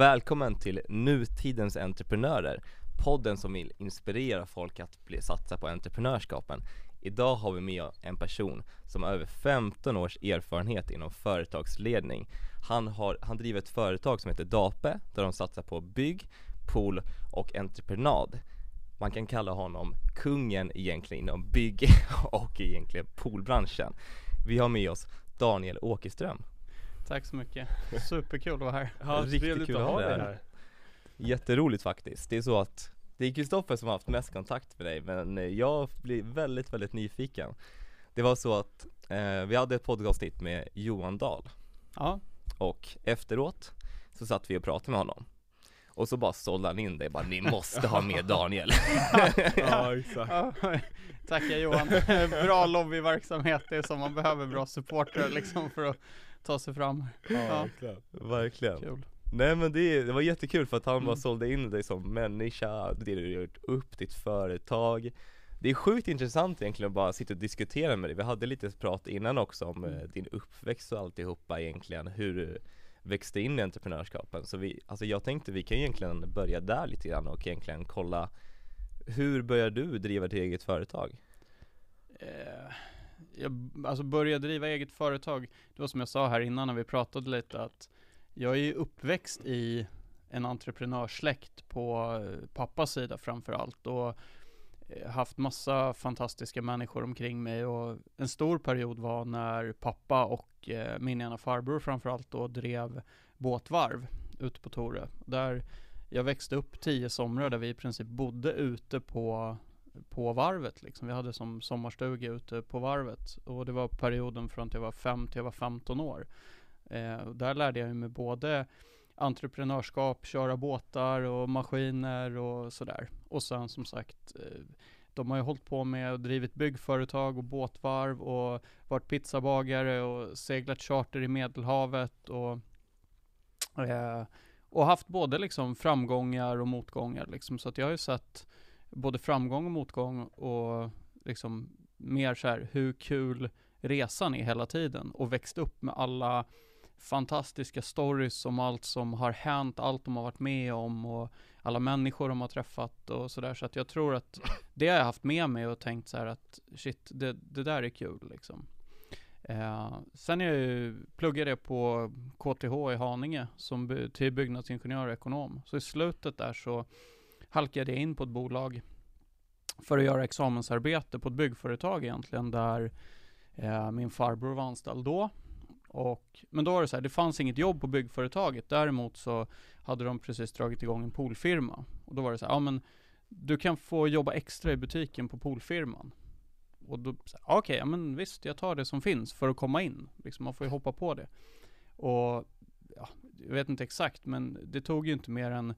Välkommen till Nutidens Entreprenörer Podden som vill inspirera folk att bli, satsa på entreprenörskapen. Idag har vi med en person som har över 15 års erfarenhet inom företagsledning. Han, har, han driver ett företag som heter Dape, där de satsar på bygg, pool och entreprenad. Man kan kalla honom kungen egentligen inom bygg och egentligen poolbranschen. Vi har med oss Daniel Åkerström. Tack så mycket, superkul att vara här. Ja, riktigt kul att ha dig här. Jätteroligt faktiskt, det är så att det är Kristoffer som har haft mest kontakt med dig men jag blir väldigt, väldigt nyfiken. Det var så att eh, vi hade ett poddavsnitt med Johan Dahl. Ja. Och efteråt så satt vi och pratade med honom. Och så bara sålde han in dig bara, ni måste ha med Daniel. Ja exakt. Ja, Tackar Johan, bra lobbyverksamhet, det är som man behöver bra supporter liksom för att ta sig fram. Ja, Ja. verkligen. Verkligen. Kul. Nej men det, det var jättekul för att han bara Mm. sålde in dig som människa, det du gjort upp, ditt företag. Det är sjukt intressant egentligen att bara sitta och diskutera med dig, vi hade lite prat innan också om eh, din uppväxt och alltihopa egentligen, hur du växte in i entreprenörskapen. Så vi, alltså jag tänkte vi kan egentligen börja där lite grann och egentligen kolla Hur började du driva ditt eget företag? eh, jag alltså började driva eget företag, det var som jag sa här innan när vi pratade lite att jag är ju uppväxt i en entreprenörssläkt på eh, pappas sida framför allt och eh, haft massa fantastiska människor omkring mig och en stor period var när pappa och eh, min ena farbror framförallt då drev båtvarv ute på Torö. Där jag växte upp tio somrar där vi i princip bodde ute på, på varvet liksom. Vi hade som sommarstuga ute på varvet och det var perioden från att jag var 5 till jag var 15 år. Eh, där lärde jag mig både entreprenörskap, köra båtar och maskiner och sådär. Och sen som sagt, eh, de har ju hållit på med och drivit byggföretag och båtvarv och varit pizzabagare och seglat charter i Medelhavet och eh, och haft både liksom framgångar och motgångar liksom. Så att jag har ju sett både framgång och motgång och liksom mer så här hur kul resan är hela tiden och växt upp med alla fantastiska stories om allt som har hänt, allt de har varit med om och alla människor de har träffat och sådär. Så att jag tror att det har jag haft med mig och tänkt så här att shit, det, det där är kul liksom. Eh, sen är jag ju, pluggade jag på KTH i Haninge som by- till byggnadsingenjör och ekonom. Så i slutet där så halkade jag in på ett bolag för att göra examensarbete på ett byggföretag egentligen där eh, min farbror var anställd då. Och, men då var det så här, det fanns inget jobb på byggföretaget. Däremot så hade de precis dragit igång en poolfirma. Och då var det så här, ja men du kan få jobba extra i butiken på poolfirman. Och då, okej, okay, okej, ja men visst, jag tar det som finns för att komma in. Liksom, man får ju hoppa på det. Och, ja, jag vet inte exakt, men det tog ju inte mer än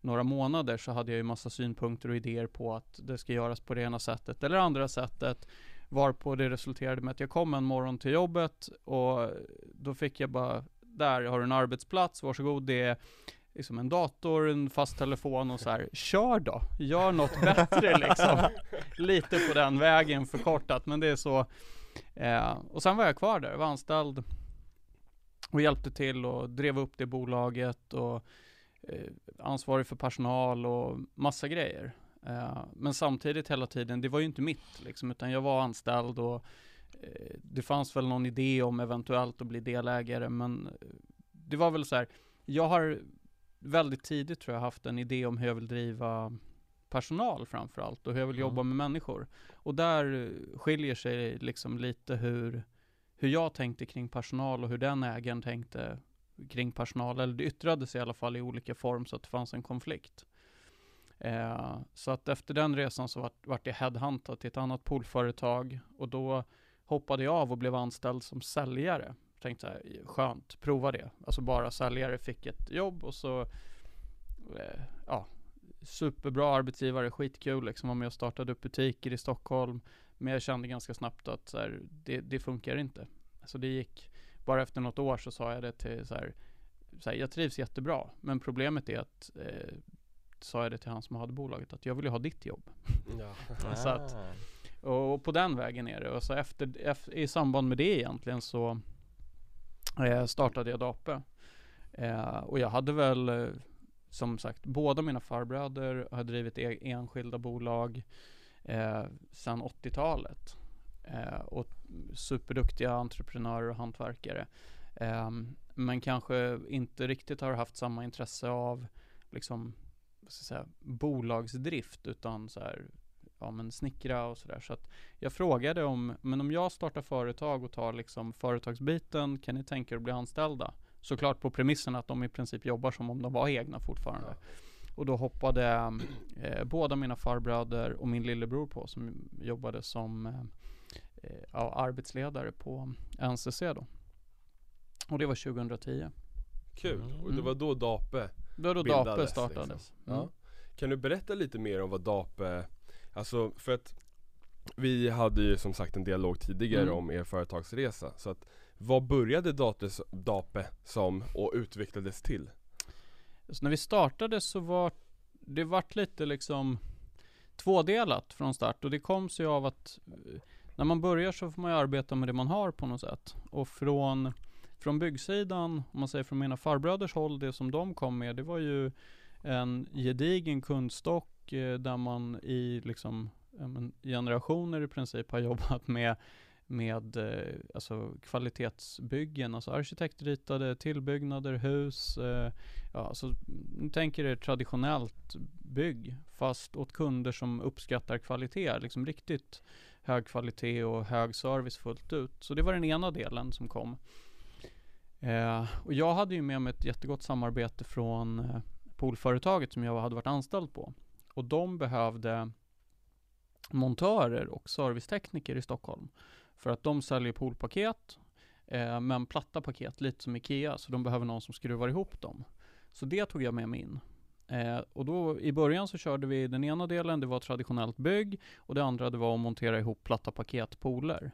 några månader så hade jag ju massa synpunkter och idéer på att det ska göras på det ena sättet eller andra sättet. Varpå det resulterade med att jag kom en morgon till jobbet och då fick jag bara, där har du en arbetsplats, varsågod, det är liksom en dator, en fast telefon och så här, kör då, gör något bättre liksom. Lite på den vägen förkortat, men det är så. Eh, och sen var jag kvar där, var anställd och hjälpte till och drev upp det bolaget och ansvarig för personal och massa grejer. Eh, men samtidigt hela tiden, det var ju inte mitt liksom, utan jag var anställd och eh, det fanns väl någon idé om eventuellt att bli delägare, men eh, det var väl så här, jag har väldigt tidigt tror jag haft en idé om hur jag vill driva personal framför allt och hur jag vill Ja. jobba med människor. Och där eh, skiljer sig liksom lite hur, hur jag tänkte kring personal och hur den ägaren tänkte kring personal, eller det yttrade sig i alla fall i olika form så att det fanns en konflikt. Eh, så att efter den resan så vart, vart jag headhuntad till ett annat poolföretag och då hoppade jag av och blev anställd som säljare. Tänkte så här, skönt, prova det. Alltså bara säljare fick ett jobb och så, eh, ja, superbra arbetsgivare, skitkul liksom, var med och startade upp butiker i Stockholm. Men jag kände ganska snabbt att så här, det, det funkar inte. Så det gick, bara efter något år så sa jag det till så här, så här jag trivs jättebra, men problemet är att eh, sa jag det till han som hade bolaget att jag vill ju ha ditt jobb. Ja. Så att-. Och, och på den vägen är det. Och så efter, efter, i samband med det egentligen så eh, startade jag Dape. Eh, och jag hade väl, eh, som sagt, båda mina farbröder har drivit e enskilda bolag eh, sedan 80-talet. Eh, och superduktiga entreprenörer och hantverkare. Eh, men kanske inte riktigt har haft samma intresse av liksom, vad ska jag säga, bolagsdrift utan så här, ja men snickra och sådär. Så att jag frågade om, men om jag startar företag och tar liksom företagsbiten, kan ni tänka er att bli anställda? Såklart på premissen att de i princip jobbar som om de var egna fortfarande. Ja. Och då hoppade eh, båda mina farbröder och min lillebror på som jobbade som eh, ja, arbetsledare på NCC då. Och det var 2010. Kul, mm. och det var då DAPE Då då DAPE startades. Liksom. Mm. Ja. Kan du berätta lite mer om vad DAPE, alltså för att vi hade ju som sagt en dialog tidigare mm. om er företagsresa. Så att vad började Dates, DAPE som och utvecklades till? Så när vi startade så var det vart lite liksom tvådelat från start och det kom sig av att eh, när man börjar så får man ju arbeta med det man har på något sätt. Och från, från byggsidan, om man säger från mina farbröders håll, det som de kom med, det var ju en gedigen kundstock eh, där man i liksom generationer i princip har jobbat med med eh, alltså kvalitetsbyggen, alltså arkitektritade tillbyggnader, hus. Eh, ja, alltså, tänker er traditionellt bygg fast åt kunder som uppskattar kvalitet, liksom riktigt hög kvalitet och hög service fullt ut. Så det var den ena delen som kom. Eh, och jag hade ju med mig ett jättegott samarbete från eh, poolföretaget som jag hade varit anställd på. Och de behövde montörer och servicetekniker i Stockholm. För att de säljer poolpaket, eh, men platta paket, lite som Ikea, så de behöver någon som skruvar ihop dem. Så det tog jag med mig in. Eh, och då i början så körde vi den ena delen, det var traditionellt bygg, och det andra det var att montera ihop platta paketpooler.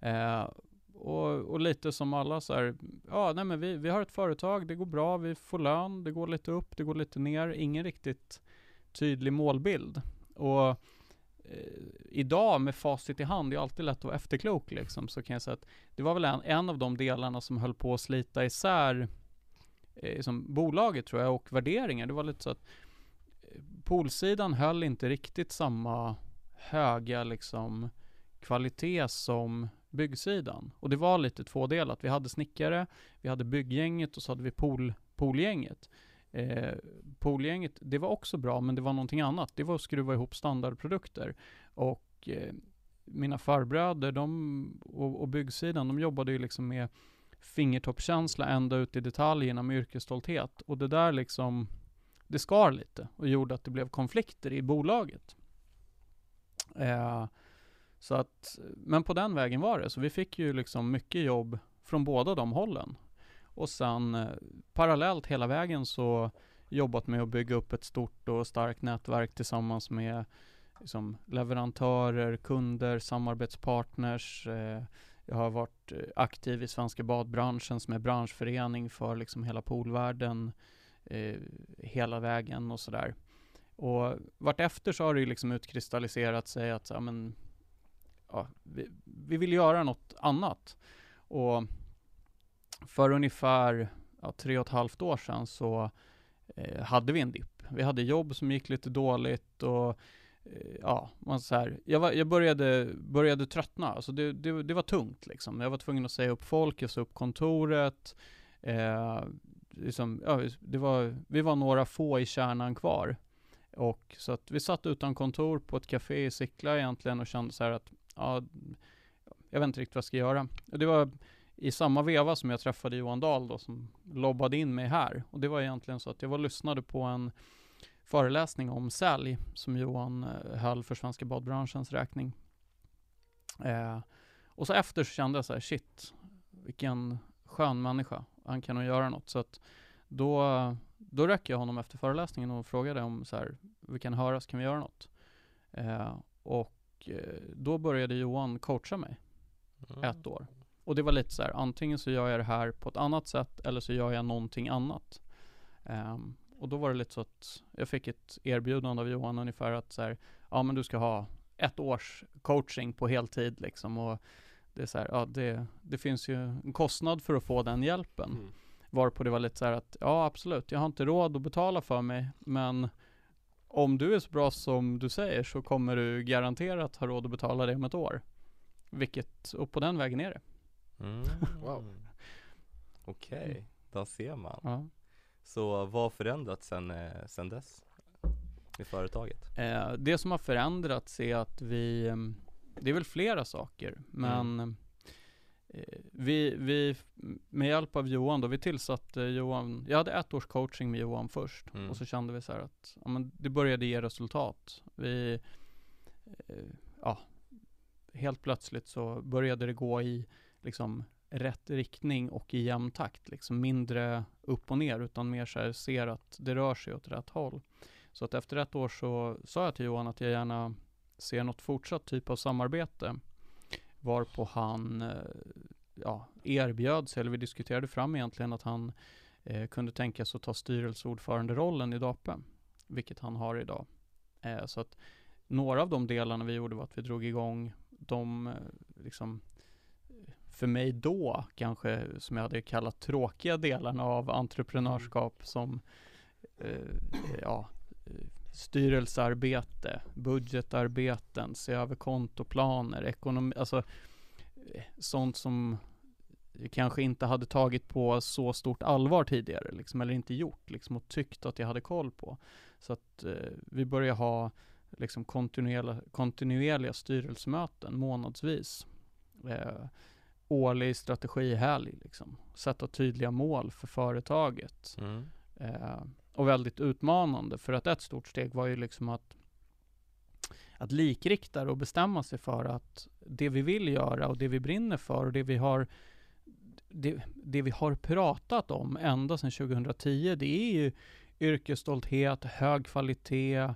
Eh, och, och, lite som alla så här, ja nej men vi, vi har ett företag, det går bra, vi får lön, det går lite upp, det går lite ner, ingen riktigt tydlig målbild. Och eh, idag med facit i hand, det är alltid lätt att vara efterklok liksom, så kan jag säga att det var väl en, en av de delarna som höll på att slita isär eh, som bolaget tror jag och värderingar. Det var lite så att eh, poolsidan höll inte riktigt samma höga liksom kvalitet som byggsidan. Och det var lite tvådelat. Vi hade snickare, vi hade bygggänget och så hade vi pool, poolgänget. Eh, poolgänget, det var också bra, men det var någonting annat. Det var att skruva ihop standardprodukter. Och eh, mina farbröder, de, och, och byggsidan, de jobbade ju liksom med fingertoppskänsla ända ut i detaljerna med yrkesstolthet. Och det där liksom, det skar lite och gjorde att det blev konflikter i bolaget. Eh, så att, men på den vägen var det. Så vi fick ju liksom mycket jobb från båda de hållen. Och sen eh, parallellt hela vägen så jobbat med att bygga upp ett stort och starkt nätverk tillsammans med liksom, leverantörer, kunder, samarbetspartners. Eh, jag har varit eh, aktiv i Svenska badbranschen som är branschförening för liksom hela poolvärlden eh, hela vägen och sådär. Och vartefter så har det ju liksom utkristalliserat sig att så, men, ja, vi, vi vill göra något annat. Och för ungefär ja, tre och ett halvt år sedan så eh, hade vi en dipp. Vi hade jobb som gick lite dåligt och Eh, ja, man så här, jag, var, jag började, började tröttna, alltså det, det, det, var tungt liksom. Jag var tvungen att säga upp folk, jag sa upp kontoret. Eh, liksom, ja, det var, vi var några få i kärnan kvar. Och så att vi satt utan kontor på ett café i Sickla egentligen och kände så här att, ja, jag vet inte riktigt vad jag ska göra. Det var i samma veva som jag träffade Johan Dahl då, som lobbade in mig här. Och det var egentligen så att jag var och lyssnade på en föreläsning om sälj som Johan eh, höll för svenska badbranschens räkning. Eh, och så efter så kände jag så här, shit, vilken skön människa. Han kan nog göra något. Så att då, då räckte jag honom efter föreläsningen och frågade om så här, vi kan höras, kan vi göra något? Eh, och eh, då började Johan coacha mig mm. ett år. Och det var lite så här, antingen så gör jag det här på ett annat sätt eller så gör jag någonting annat. Um, och då var det lite så att jag fick ett erbjudande av Johan ungefär att så här, ja men du ska ha ett års coaching på heltid liksom och det är så här, ja det, det finns ju en kostnad för att få den hjälpen. Mm. Varpå det var lite så här att, ja absolut, jag har inte råd att betala för mig, men om du är så bra som du säger så kommer du garanterat ha råd att betala det om ett år. Vilket, och på den vägen är det. Mm. Wow. Okej, där ser man. Ja. Så vad har förändrats sen, eh, sen dess? I företaget? Eh, det som har förändrats är att vi, eh, det är väl flera saker, men eh, vi, vi, med hjälp av Johan då, vi tillsatte Johan, jag hade ett års coaching med Johan först Mm. och så kände vi så här att, ja men det började ge resultat. Vi, eh, ja, helt plötsligt så började det gå i liksom rätt riktning och i jämn takt, liksom mindre upp och ner, utan mer så här ser att det rör sig åt rätt håll. Så att efter ett år så sa jag till Johan att jag gärna ser något fortsatt typ av samarbete. Varpå han eh, ja, erbjöd sig, eller vi diskuterade fram egentligen att han eh, kunde tänka sig att ta styrelseordföranderollen i DAPE, vilket han har idag. Eh, så att några av de delarna vi gjorde var att vi drog igång de, eh, liksom, för mig då kanske, som jag hade kallat tråkiga delarna av entreprenörskap som, eh, ja, styrelsearbete, budgetarbeten, se över kontoplaner, ekonomi, alltså sånt som jag kanske inte hade tagit på så stort allvar tidigare, liksom, eller inte gjort, liksom, och tyckt att jag hade koll på. Så att eh, vi börjar ha liksom kontinuerliga, kontinuerliga styrelsemöten månadsvis. Eh, årlig strategihelg, liksom. Sätta tydliga mål för företaget. Mm. Eh, och väldigt utmanande för att ett stort steg var ju liksom att att likrikta och bestämma sig för att det vi vill göra och det vi brinner för och det vi har det, det vi har pratat om ända sedan 2010 det är ju yrkesstolthet, hög kvalitet,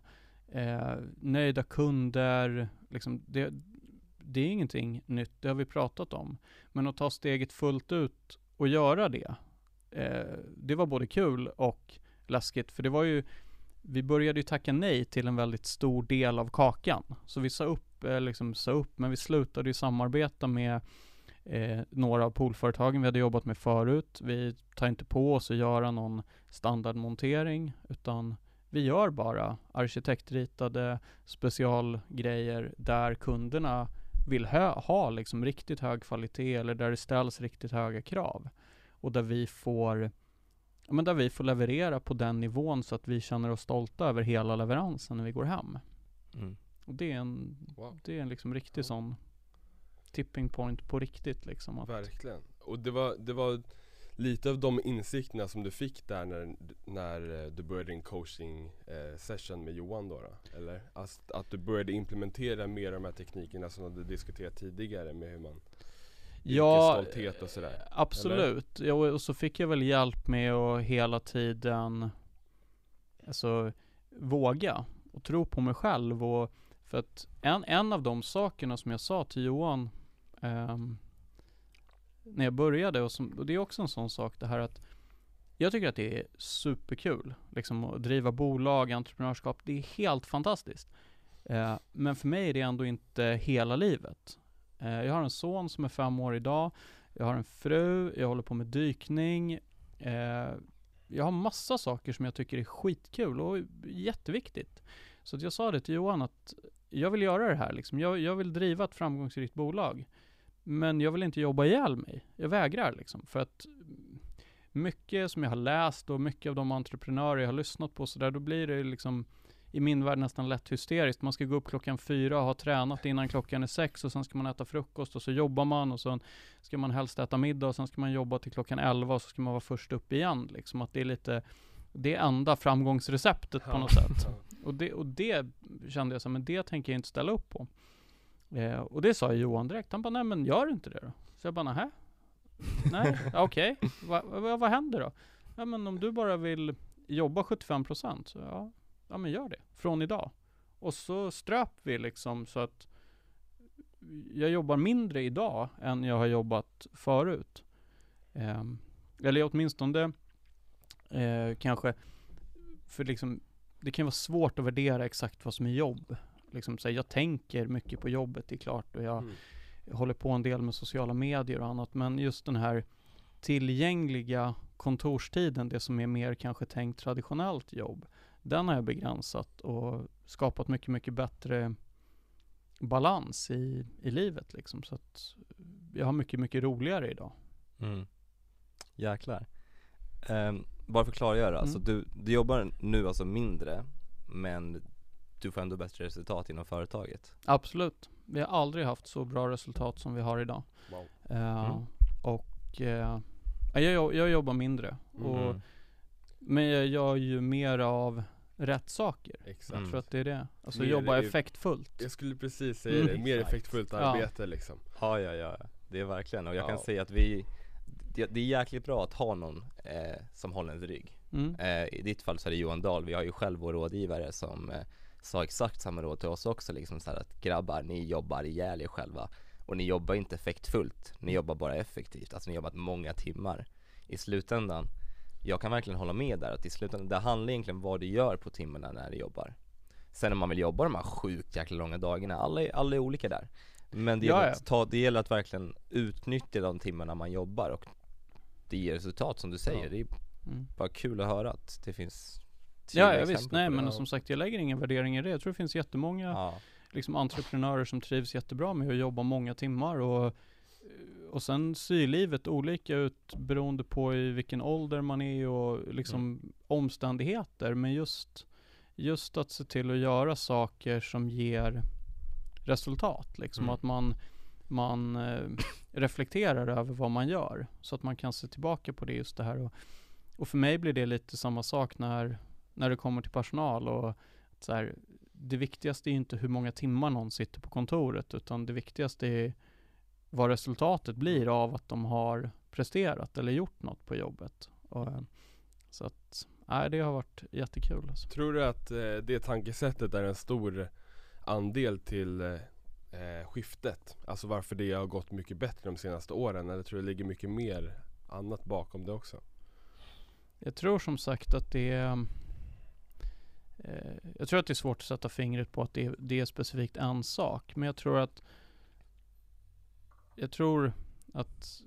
eh, nöjda kunder, liksom det, det är ingenting nytt, det har vi pratat om. Men att ta steget fullt ut och göra det, eh, det var både kul och läskigt, för det var ju, vi började ju tacka nej till en väldigt stor del av kakan. Så vi sa upp, eh, liksom sa upp, men vi slutade ju samarbeta med eh, några av poolföretagen vi hade jobbat med förut. Vi tar inte på oss att göra någon standardmontering, utan vi gör bara arkitektritade specialgrejer där kunderna vill ha liksom riktigt hög kvalitet eller där det ställs riktigt höga krav. Och där vi får ja, men där vi får leverera på den nivån så att vi känner oss stolta över hela leveransen när vi går hem. Mm. Och det är en, Wow. det är en liksom riktig sån tipping point på riktigt liksom. Att, Verkligen. Och det var, det var lite av de insikterna som du fick där när, när eh, du började din coaching eh, session med Johan då, då eller? Att, att du började implementera mer av de här teknikerna som du diskuterat tidigare med hur man ja, och sådär. absolut. Ja, och så fick jag väl hjälp med att hela tiden alltså våga och tro på mig själv och för att en, en av de sakerna som jag sa till Johan ehm, när jag började och, som, och det är också en sån sak det här att jag tycker att det är superkul liksom att driva bolag, entreprenörskap, det är helt fantastiskt. Eh, men för mig är det ändå inte hela livet. Eh, jag har en son som är fem år idag, jag har en fru, jag håller på med dykning, eh, jag har massa saker som jag tycker är skitkul och jätteviktigt. Så att jag sa det till Johan att jag vill göra det här liksom. Jag, jag vill driva ett framgångsrikt bolag. Men jag vill inte jobba ihjäl mig. Jag vägrar liksom. För att mycket som jag har läst och mycket av de entreprenörer jag har lyssnat på så där, då blir det liksom i min värld nästan lätt hysteriskt. Man ska gå upp klockan fyra och ha tränat innan klockan är sex och sen ska man äta frukost och så jobbar man och sen ska man helst äta middag och sen ska man jobba till klockan elva och så ska man vara först upp igen. Liksom att det är lite det enda framgångsreceptet på något sätt. Och det, och det kände jag så, men det tänker jag inte ställa upp på. Eh, och det sa Johan direkt. Han bara, nej men gör inte det då. Så jag bara, nähä? Nej, okej. okej. Va, va, vad händer då? Ja men om du bara vill jobba 75% så ja, ja men gör det. Från idag. Och så ströp vi liksom så att jag jobbar mindre idag än jag har jobbat förut. Eh, eller åtminstone eh, kanske, för liksom det kan vara svårt att värdera exakt vad som är jobb. Liksom, så här, jag tänker mycket på jobbet, det är klart, och jag Mm. håller på en del med sociala medier och annat, men just den här tillgängliga kontorstiden, det som är mer kanske tänkt traditionellt jobb, den har jag begränsat och skapat mycket, mycket bättre balans i, i livet liksom. Så att jag har mycket, mycket roligare idag. Mm. Jäklar. Um, bara för att klargöra, alltså Mm. du, du jobbar nu alltså mindre, men du får ändå bättre resultat inom företaget. Absolut. Vi har aldrig haft så bra resultat som vi har idag. Wow. Eh, Mm. Och ja, jag, jag jobbar mindre. Och, Mm. Men jag gör ju mer av rätt saker. Exakt. Jag Mm. tror att det är det. Alltså Mer jobba effektfullt. Jag skulle precis säga Mm. det, mer effektfullt Ja. arbete liksom. Ja, ja, ja, det är verkligen, och jag kan Ja. säga att vi det, det är jäkligt bra att ha någon eh, som håller ens rygg. Mm. Eh, I ditt fall så är det Johan Dahl, vi har ju själv vår rådgivare som eh, sa exakt samma råd till oss också liksom så att grabbar, ni jobbar ihjäl er själva och ni jobbar inte effektfullt, ni jobbar bara effektivt, alltså ni jobbat många timmar. I slutändan, jag kan verkligen hålla med där att i slutändan, det handlar egentligen om vad du gör på timmarna när du jobbar. Sen om man vill jobba de här sjukt jäkla långa dagarna, alla är, alla är olika där. Men det gäller, att ta, det gäller att verkligen utnyttja de timmarna man jobbar och det ger resultat som du säger. Ja. Det är Mm. bara kul att höra att det finns Ja, ja visst. Nej men som sagt, jag lägger ingen värdering i det. Jag tror det finns jättemånga Ja, liksom, entreprenörer som trivs jättebra med att jobba många timmar och och sen ser livet olika ut beroende på i vilken ålder man är och liksom omständigheter. Men just, just att se till att göra saker som ger resultat. Liksom Mm. att man, man eh, reflekterar över vad man gör. Så att man kan se tillbaka på det just det här. Och, och för mig blir det lite samma sak när, när det kommer till personal. Och att så här, det viktigaste är inte hur många timmar någon sitter på kontoret. Utan det viktigaste är vad resultatet blir av att de har presterat eller gjort något på jobbet. Och, eh, så att, nej det har varit jättekul alltså. Tror du att eh, det tankesättet är en stor andel till eh, eh, skiftet? Alltså varför det har gått mycket bättre de senaste åren? Eller tror du det ligger mycket mer annat bakom det också? Jag tror som sagt att det är Jag tror att det är svårt att sätta fingret på att det är, det är specifikt en sak. Men jag tror att Jag tror att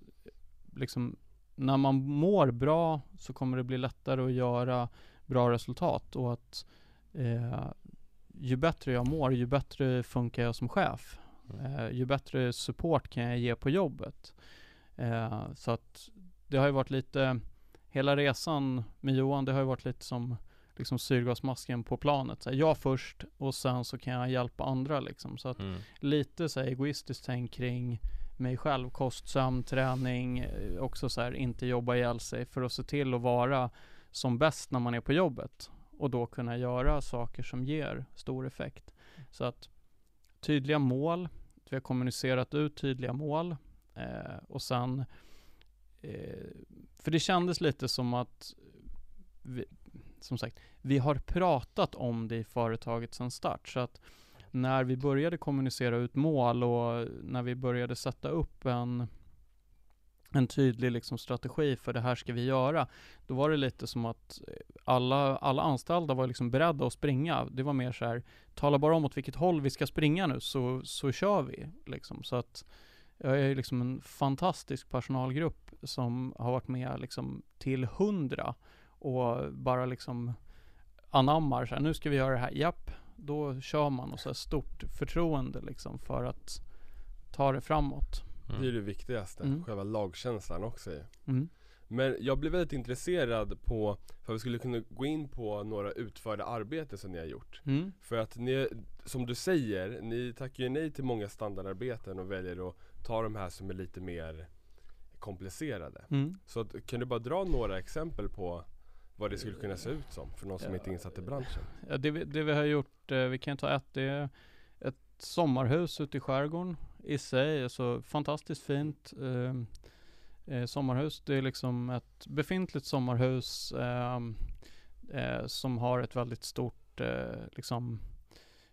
liksom när man mår bra så kommer det bli lättare att göra bra resultat och att eh, ju bättre jag mår, ju bättre funkar jag som chef. Mm. Eh, ju bättre support kan jag ge på jobbet. Eh, så att det har ju varit lite, hela resan med Johan, det har ju varit lite som liksom syrgasmasken på planet. Så här, jag först och sen så kan jag hjälpa andra liksom. Så att Mm. lite så här egoistiskt tänk kring mig själv, kost, sömn, träning, eh, också så här inte jobba ihjäl sig för att se till att vara som bäst när man är på jobbet och då kunna göra saker som ger stor effekt. Så att tydliga mål, vi har kommunicerat ut tydliga mål eh, och sen eh, för det kändes lite som att vi, som sagt, vi har pratat om det i företaget sedan start så att när vi började kommunicera ut mål och när vi började sätta upp en, en tydlig liksom strategi för det här ska vi göra, då var det lite som att alla, alla anställda var liksom beredda att springa. Det var mer så här, tala bara om åt vilket håll vi ska springa nu så, så kör vi. Liksom. Så att jag är liksom en fantastisk personalgrupp som har varit med liksom till hundra och bara liksom anammar så här, nu ska vi göra det här, japp, då kör man och så här stort förtroende liksom för att ta det framåt. Det är Mm. det viktigaste, Mm. själva lagkänslan också. Mm. Men jag blev väldigt intresserad på, för vi skulle kunna gå in på några utförda arbeten som ni har gjort. Mm. För att ni, som du säger, ni tackar ju nej till många standardarbeten och väljer att ta de här som är lite mer komplicerade. Mm. Så att, kan du bara dra några exempel på vad det skulle kunna se ut som för någon som Ja. inte är insatt i branschen? Ja, det, vi, det vi har gjort, eh, vi kan ta ett, det är ett sommarhus ute i skärgården i sig, alltså fantastiskt fint eh, eh, sommarhus. Det är liksom ett befintligt sommarhus eh, eh, som har ett väldigt stort eh, liksom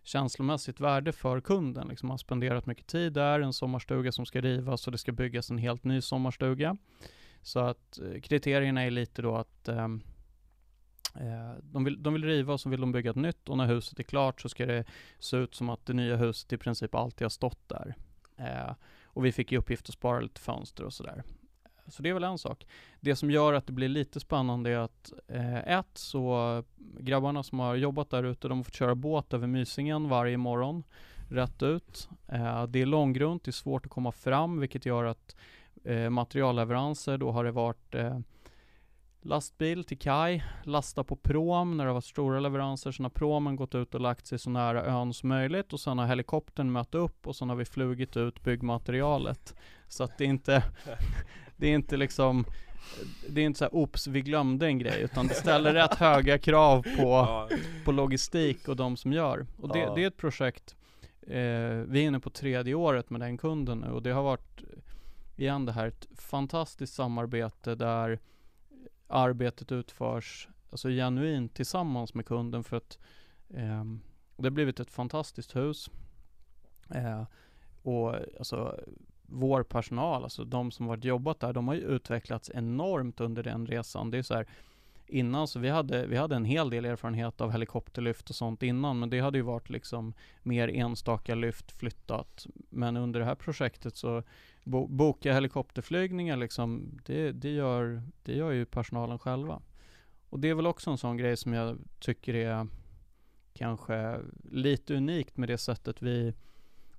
känslomässigt värde för kunden. Liksom man har spenderat mycket tid där, en sommarstuga som ska rivas och det ska byggas en helt ny sommarstuga. Så att eh, kriterierna är lite då att ehm, Eh, Eh, de, vill, de vill riva och så vill de bygga ett nytt och när huset är klart så ska det se ut som att det nya huset i princip alltid har stått där. Eh, och vi fick i uppgift att spara lite fönster och sådär. Eh, så det är väl en sak. Det som gör att det blir lite spännande är att eh, ett, så grabbarna som har jobbat där ute, de har fått köra båt över Mysingen varje morgon, rätt ut. Eh, det är långgrunt, det är svårt att komma fram, vilket gör att eh, materialleveranser, då har det varit eh, lastbil till kaj, lasta på prom när det har varit stora leveranser. Sen har promen gått ut och lagt sig så nära ön som möjligt och sen har helikoptern mött upp och sen har vi flugit ut byggmaterialet. Så att det är inte, det är inte liksom det är inte såhär oops, vi glömde en grej, utan det ställer rätt höga krav på, Ja, på logistik och de som gör. Och det, Ja. det är ett projekt, eh, vi är inne på tredje året med den kunden nu och det har varit, igen det här, ett fantastiskt samarbete där arbetet utförs, alltså genuint tillsammans med kunden för att eh, det har blivit ett fantastiskt hus. Eh, och alltså vår personal, alltså de som varit jobbat där, de har ju utvecklats enormt under den resan. Det är så här, innan så vi hade, vi hade en hel del erfarenhet av helikopterlyft och sånt innan, men det hade ju varit liksom mer enstaka lyft flyttat. Men under det här projektet så bo, boka helikopterflygningar liksom, det, det, gör, det gör ju personalen själva. Och det är väl också en sån grej som jag tycker är kanske lite unikt med det sättet vi,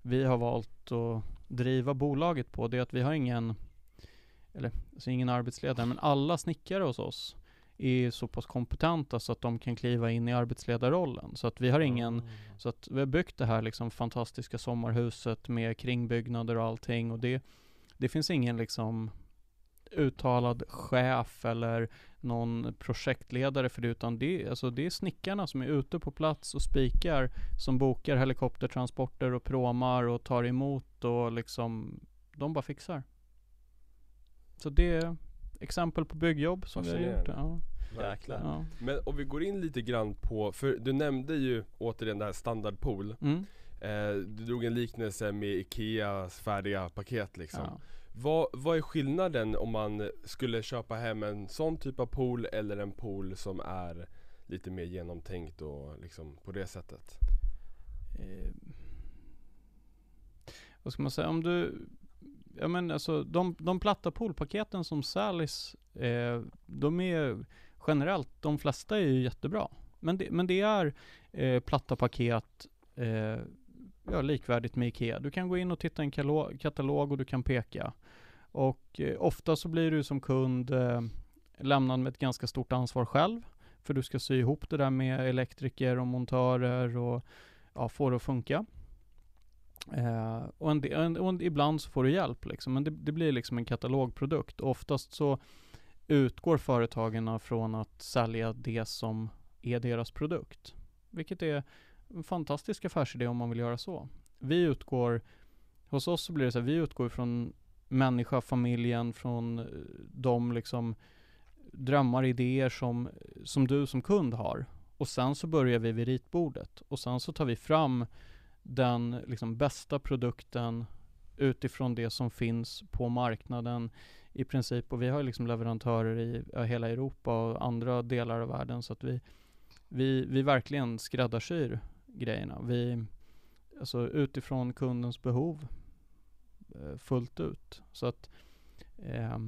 vi har valt att driva bolaget på. Det är att vi har ingen, eller alltså ingen arbetsledare, men alla snickare hos oss är så pass kompetenta så att de kan kliva in i arbetsledarrollen. Så att vi har ingen, så att vi har byggt det här liksom fantastiska sommarhuset med kringbyggnader och allting och det, det finns ingen liksom uttalad chef eller någon projektledare för det utan det, alltså det är snickarna som är ute på plats och spikar som bokar helikoptertransporter och pråmar och tar emot och liksom de bara fixar. Så det är exempel på byggjobb som vi har gjort. Ja, Jäklar. ja. Men om vi går in lite grann på, för du nämnde ju återigen det här standardpool. Mm. Eh, du drog en liknelse med Ikeas färdiga paket liksom. ja. Vad, vad är skillnaden om man skulle köpa hem en sån typ av pool eller en pool som är lite mer genomtänkt och liksom på det sättet? eh, vad ska man säga, om du, ja men alltså de, de platta poolpaketen som säljs, eh, de är generellt, de flesta är ju jättebra. Men det, men det är eh, platta paket, eh, ja, likvärdigt med IKEA. Du kan gå in och titta i en katalog och du kan peka. Och eh, ofta så blir du som kund eh, lämnad med ett ganska stort ansvar själv. För du ska sy ihop det där med elektriker och montörer och ja, få det att funka. Eh, och, en, en, och en, ibland så får du hjälp liksom, men det, det blir liksom en katalogprodukt. Och oftast så utgår företagen från att sälja det som är deras produkt. Vilket är en fantastisk affärsidé om man vill göra så. Vi utgår, hos oss så blir det så här, vi utgår från människa, familjen, från eh, de liksom drömmar, idéer som, som du som kund har. Och sen så börjar vi vid ritbordet och sen så tar vi fram den liksom bästa produkten utifrån det som finns på marknaden i princip. Och vi har liksom leverantörer i hela Europa och andra delar av världen så att vi, vi, vi verkligen skräddarsyr grejerna. Vi, alltså utifrån kundens behov eh, fullt ut. Så att eh,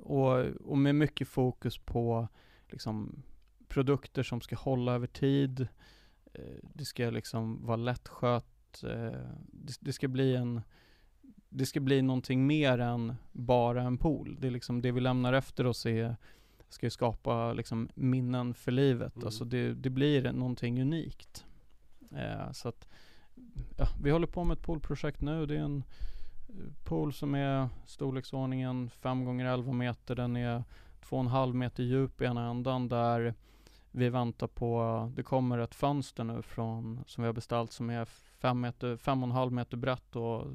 och, och med mycket fokus på liksom produkter som ska hålla över tid. Eh, Det ska liksom vara lättskött. eh, Det, det ska bli en det ska bli någonting mer än bara en pool. Det är liksom det vi lämnar efter oss är ska ju skapa liksom minnen för livet. Mm. Alltså det, det blir någonting unikt. Eh, så att ja, vi håller på med ett poolprojekt nu. Det är en eh, pool som är storleksordningen 5 gånger 11 meter. Den är 2,5 meter djup i ena ändan där vi väntar på, det kommer ett fönster nu från, som vi har beställt som är 5 meter, 5,5 meter brett och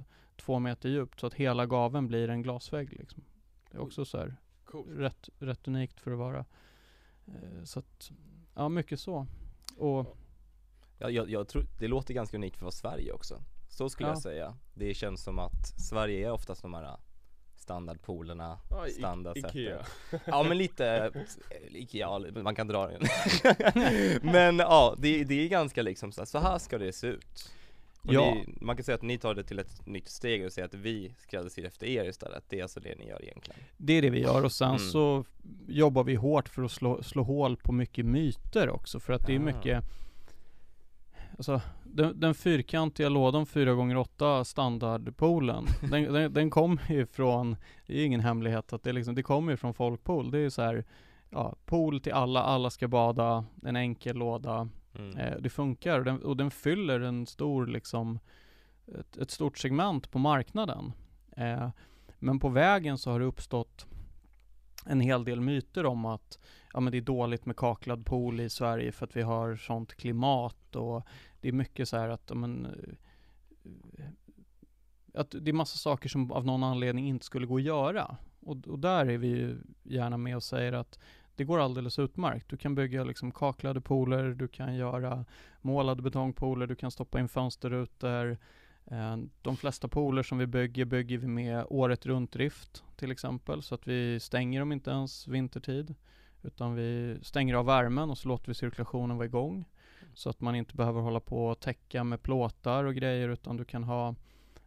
2 meter djupt så att hela gaven blir en glasvägg liksom. Det är också så här Coolt. rätt, rätt unikt för att vara. Eh, så att, ja mycket så. Och Ja, jag, jag tror, det låter ganska unikt för att vara Sverige också. Så skulle Ja. jag säga. Det känns som att Sverige är oftast de här standardpoolerna, Ja, I- standardsättet. Ikea. Ja men lite, eh, Ikea, man kan dra den. men ja, det, det är ganska liksom så, här, så här ska det se ut. Och Ja. ni, man kan säga att ni tar det till ett nytt steg och säger att vi skräddarsyr efter er istället. Det är alltså det ni gör egentligen. Det är det vi gör och sen Mm. så jobbar vi hårt för att slå, slå hål på mycket myter också för att det är Ah. mycket Alltså den, den fyrkantiga lådan 4x8 standardpoolen den, den, den kommer ju från Det är ju ingen hemlighet att det liksom, det kommer ju från folkpool Det är ju så här Ja, pool till alla, alla ska bada, en enkel låda Mm. Eh, det funkar och den, och den fyller en stor liksom ett, ett stort segment på marknaden. Eh, men på vägen så har det uppstått en hel del myter om att ja, men det är dåligt med kaklad pool i Sverige för att vi har sånt klimat och det är mycket så här att ja, men, eh, att det är massa saker som av någon anledning inte skulle gå att göra. Och, och där är vi ju gärna med och säger att det går alldeles utmärkt. Du kan bygga liksom kaklade pooler, du kan göra målade betongpooler, du kan stoppa in fönsterrutor. Eh, de flesta pooler som vi bygger, bygger vi med året runt drift till exempel, så att vi stänger dem inte ens vintertid. Utan vi stänger av värmen och så låter vi cirkulationen vara igång. Så att man inte behöver hålla på och täcka med plåtar och grejer, utan du kan ha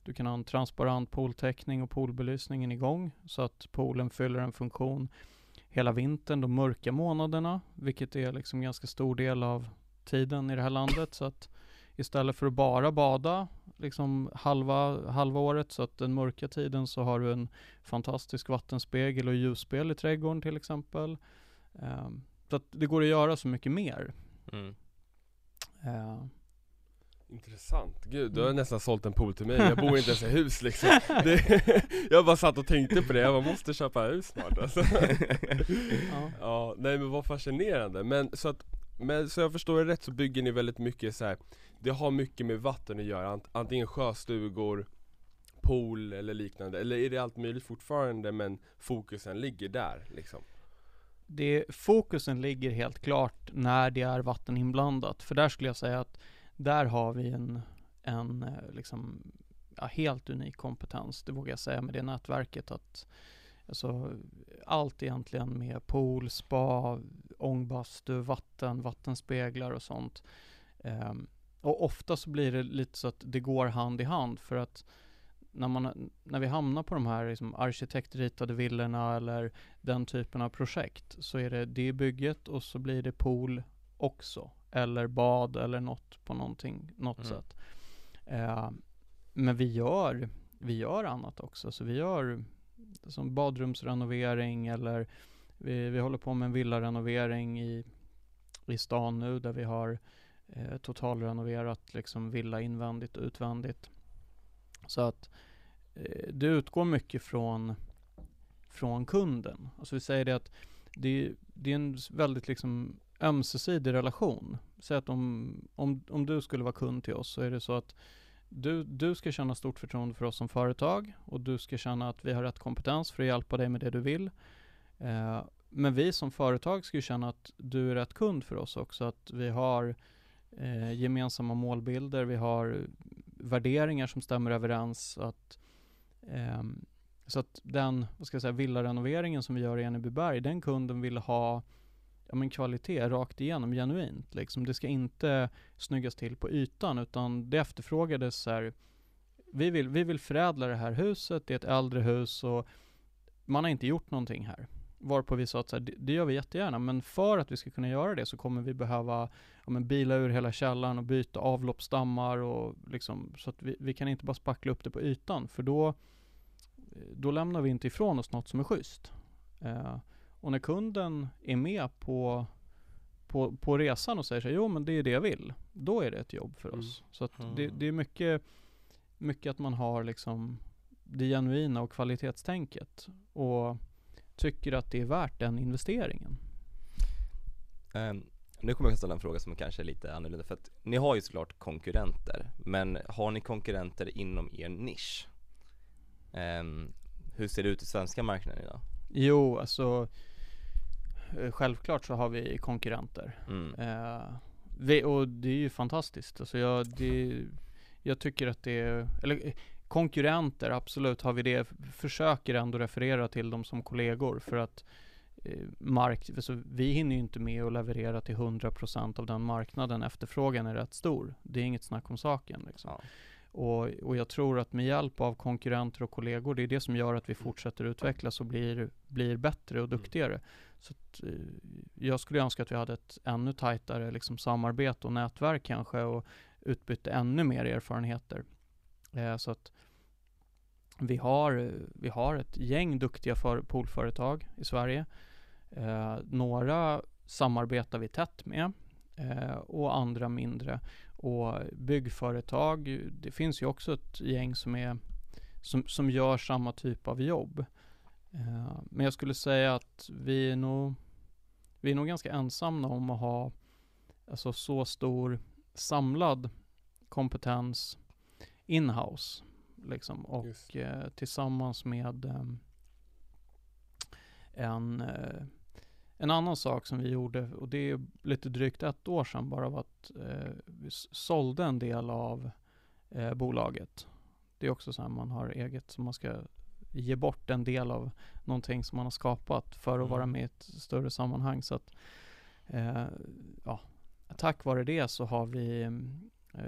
du kan ha en transparent pooltäckning och poolbelysningen igång så att poolen fyller en funktion hela vintern, de mörka månaderna, vilket är liksom ganska stor del av tiden i det här landet. Så att istället för att bara bada liksom halva, halva året, så att den mörka tiden så har du en fantastisk vattenspegel och ljusspel i trädgården till exempel. Ehm, så att det går att göra så mycket mer. Mm. Ehm, Intressant, gud du har Mm. nästan sålt en pool till mig, jag bor inte ens i hus liksom det, Jag bara satt och tänkte på det, jag bara, måste köpa hus snart alltså. ja. Ja, nej men vad fascinerande, men så att men så jag förstår det rätt så bygger ni väldigt mycket så här. Det har mycket med vatten att göra, ant- antingen sjöstugor Pool eller liknande, eller är det allt möjligt fortfarande men fokusen ligger där liksom? det, fokusen ligger helt klart när det är vatten inblandat. För där skulle jag säga att där har vi en, en eh, liksom, ja, helt unik kompetens. Det vågar jag säga med det nätverket. att alltså, Allt egentligen med pool, spa, ångbastu, vatten, vattenspeglar och sånt. Um, och ofta så blir det lite så att det går hand i hand för att när, man, när vi hamnar på de här liksom arkitektritade villorna eller den typen av projekt så är det det bygget och så blir det pool också. Eller bad eller något på någonting, något Mm. sätt. Eh, men vi gör, vi gör annat också. Så vi gör som badrumsrenovering eller vi, vi håller på med en villarenovering i, i stan nu där vi har eh, totalrenoverat liksom villa invändigt och utvändigt. Så att eh, det utgår mycket från, från kunden. Alltså vi säger det att det, det är en väldigt liksom ömsesidig relation. Säg att om, om, om du skulle vara kund till oss så är det så att du, du ska känna stort förtroende för oss som företag och du ska känna att vi har rätt kompetens för att hjälpa dig med det du vill. Eh, men vi som företag ska ju känna att du är rätt kund för oss också. Att vi har eh, gemensamma målbilder, vi har värderingar som stämmer överens. Att, eh, så att den, vad ska jag säga, villarenoveringen som vi gör i Enebyberg, den kunden vill ha ja, men kvalitet rakt igenom, genuint. Liksom. Det ska inte snyggas till på ytan, utan det efterfrågades så här, vi vill, vi vill förädla det här huset, det är ett äldre hus och man har inte gjort någonting här. Varpå vi sa att så här, det, det gör vi jättegärna, men för att vi ska kunna göra det så kommer vi behöva ja, men bila ur hela källaren och byta avloppsstammar och liksom, så att vi, vi kan inte bara spackla upp det på ytan, för då, då lämnar vi inte ifrån oss något som är schysst. Eh, och när kunden är med på, på, på resan och säger så här, jo men det är det jag vill, då är det ett jobb för Mm. oss. Så att det, Mm. det är mycket, mycket att man har liksom det genuina och kvalitetstänket och tycker att det är värt den investeringen. Ehm, nu kommer jag att ställa en fråga som kanske är lite annorlunda för att ni har ju såklart konkurrenter, men har ni konkurrenter inom er nisch? Ehm, hur ser det ut i svenska marknaden idag? Jo, alltså självklart så har vi konkurrenter. Mm. Eh, vi, och det är ju fantastiskt. Alltså jag, det, jag tycker att det är, eller eh, konkurrenter, absolut har vi det. Försöker ändå referera till dem som kollegor för att eh, mark, alltså vi hinner ju inte med att leverera till 100% av den marknaden. Efterfrågan är rätt stor. Det är inget snack om saken. Liksom. Ja. Och, och jag tror att med hjälp av konkurrenter och kollegor, det är det som gör att vi fortsätter utvecklas och blir, blir bättre och duktigare. Så att, eh, jag skulle önska att vi hade ett ännu tajtare liksom, samarbete och nätverk kanske och utbytte ännu mer erfarenheter. Eh, så att vi har, vi har ett gäng duktiga för, poolföretag i Sverige. Eh, några samarbetar vi tätt med eh, och andra mindre. Och byggföretag, det finns ju också ett gäng som, är, som, som gör samma typ av jobb. Eh, men jag skulle säga att vi är nog, vi är nog ganska ensamma om att ha alltså, så stor samlad kompetens inhouse. Liksom, och eh, tillsammans med eh, en, eh, en annan sak som vi gjorde, och det är lite drygt ett år sedan bara, var att eh, vi sålde en del av eh, bolaget. Det är också så här man har eget, så man ska ge bort en del av någonting som man har skapat för att Mm. vara med i ett större sammanhang. Så att, eh, ja, tack vare det så har vi, eh,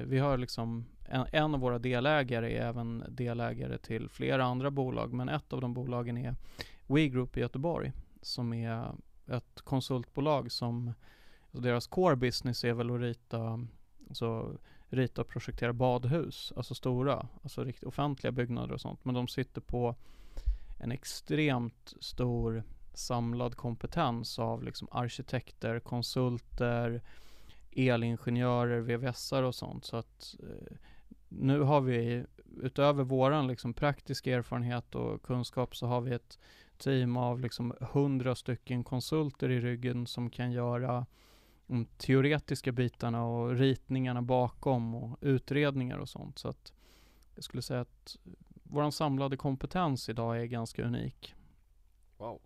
vi har liksom, en, en av våra delägare är även delägare till flera andra bolag, men ett av de bolagen är WeGroup i Göteborg, som är ett konsultbolag som, alltså deras core business är väl att rita, alltså rita och projektera badhus, alltså stora, alltså riktigt offentliga byggnader och sånt. Men de sitter på en extremt stor samlad kompetens av liksom arkitekter, konsulter, elingenjörer, VVSar och sånt. Så att eh, nu har vi utöver våran liksom praktiska erfarenhet och kunskap så har vi ett team av liksom hundra stycken konsulter i ryggen som kan göra de teoretiska bitarna och ritningarna bakom och utredningar och sånt. Så att jag skulle säga att vår samlade kompetens idag är ganska unik. Wow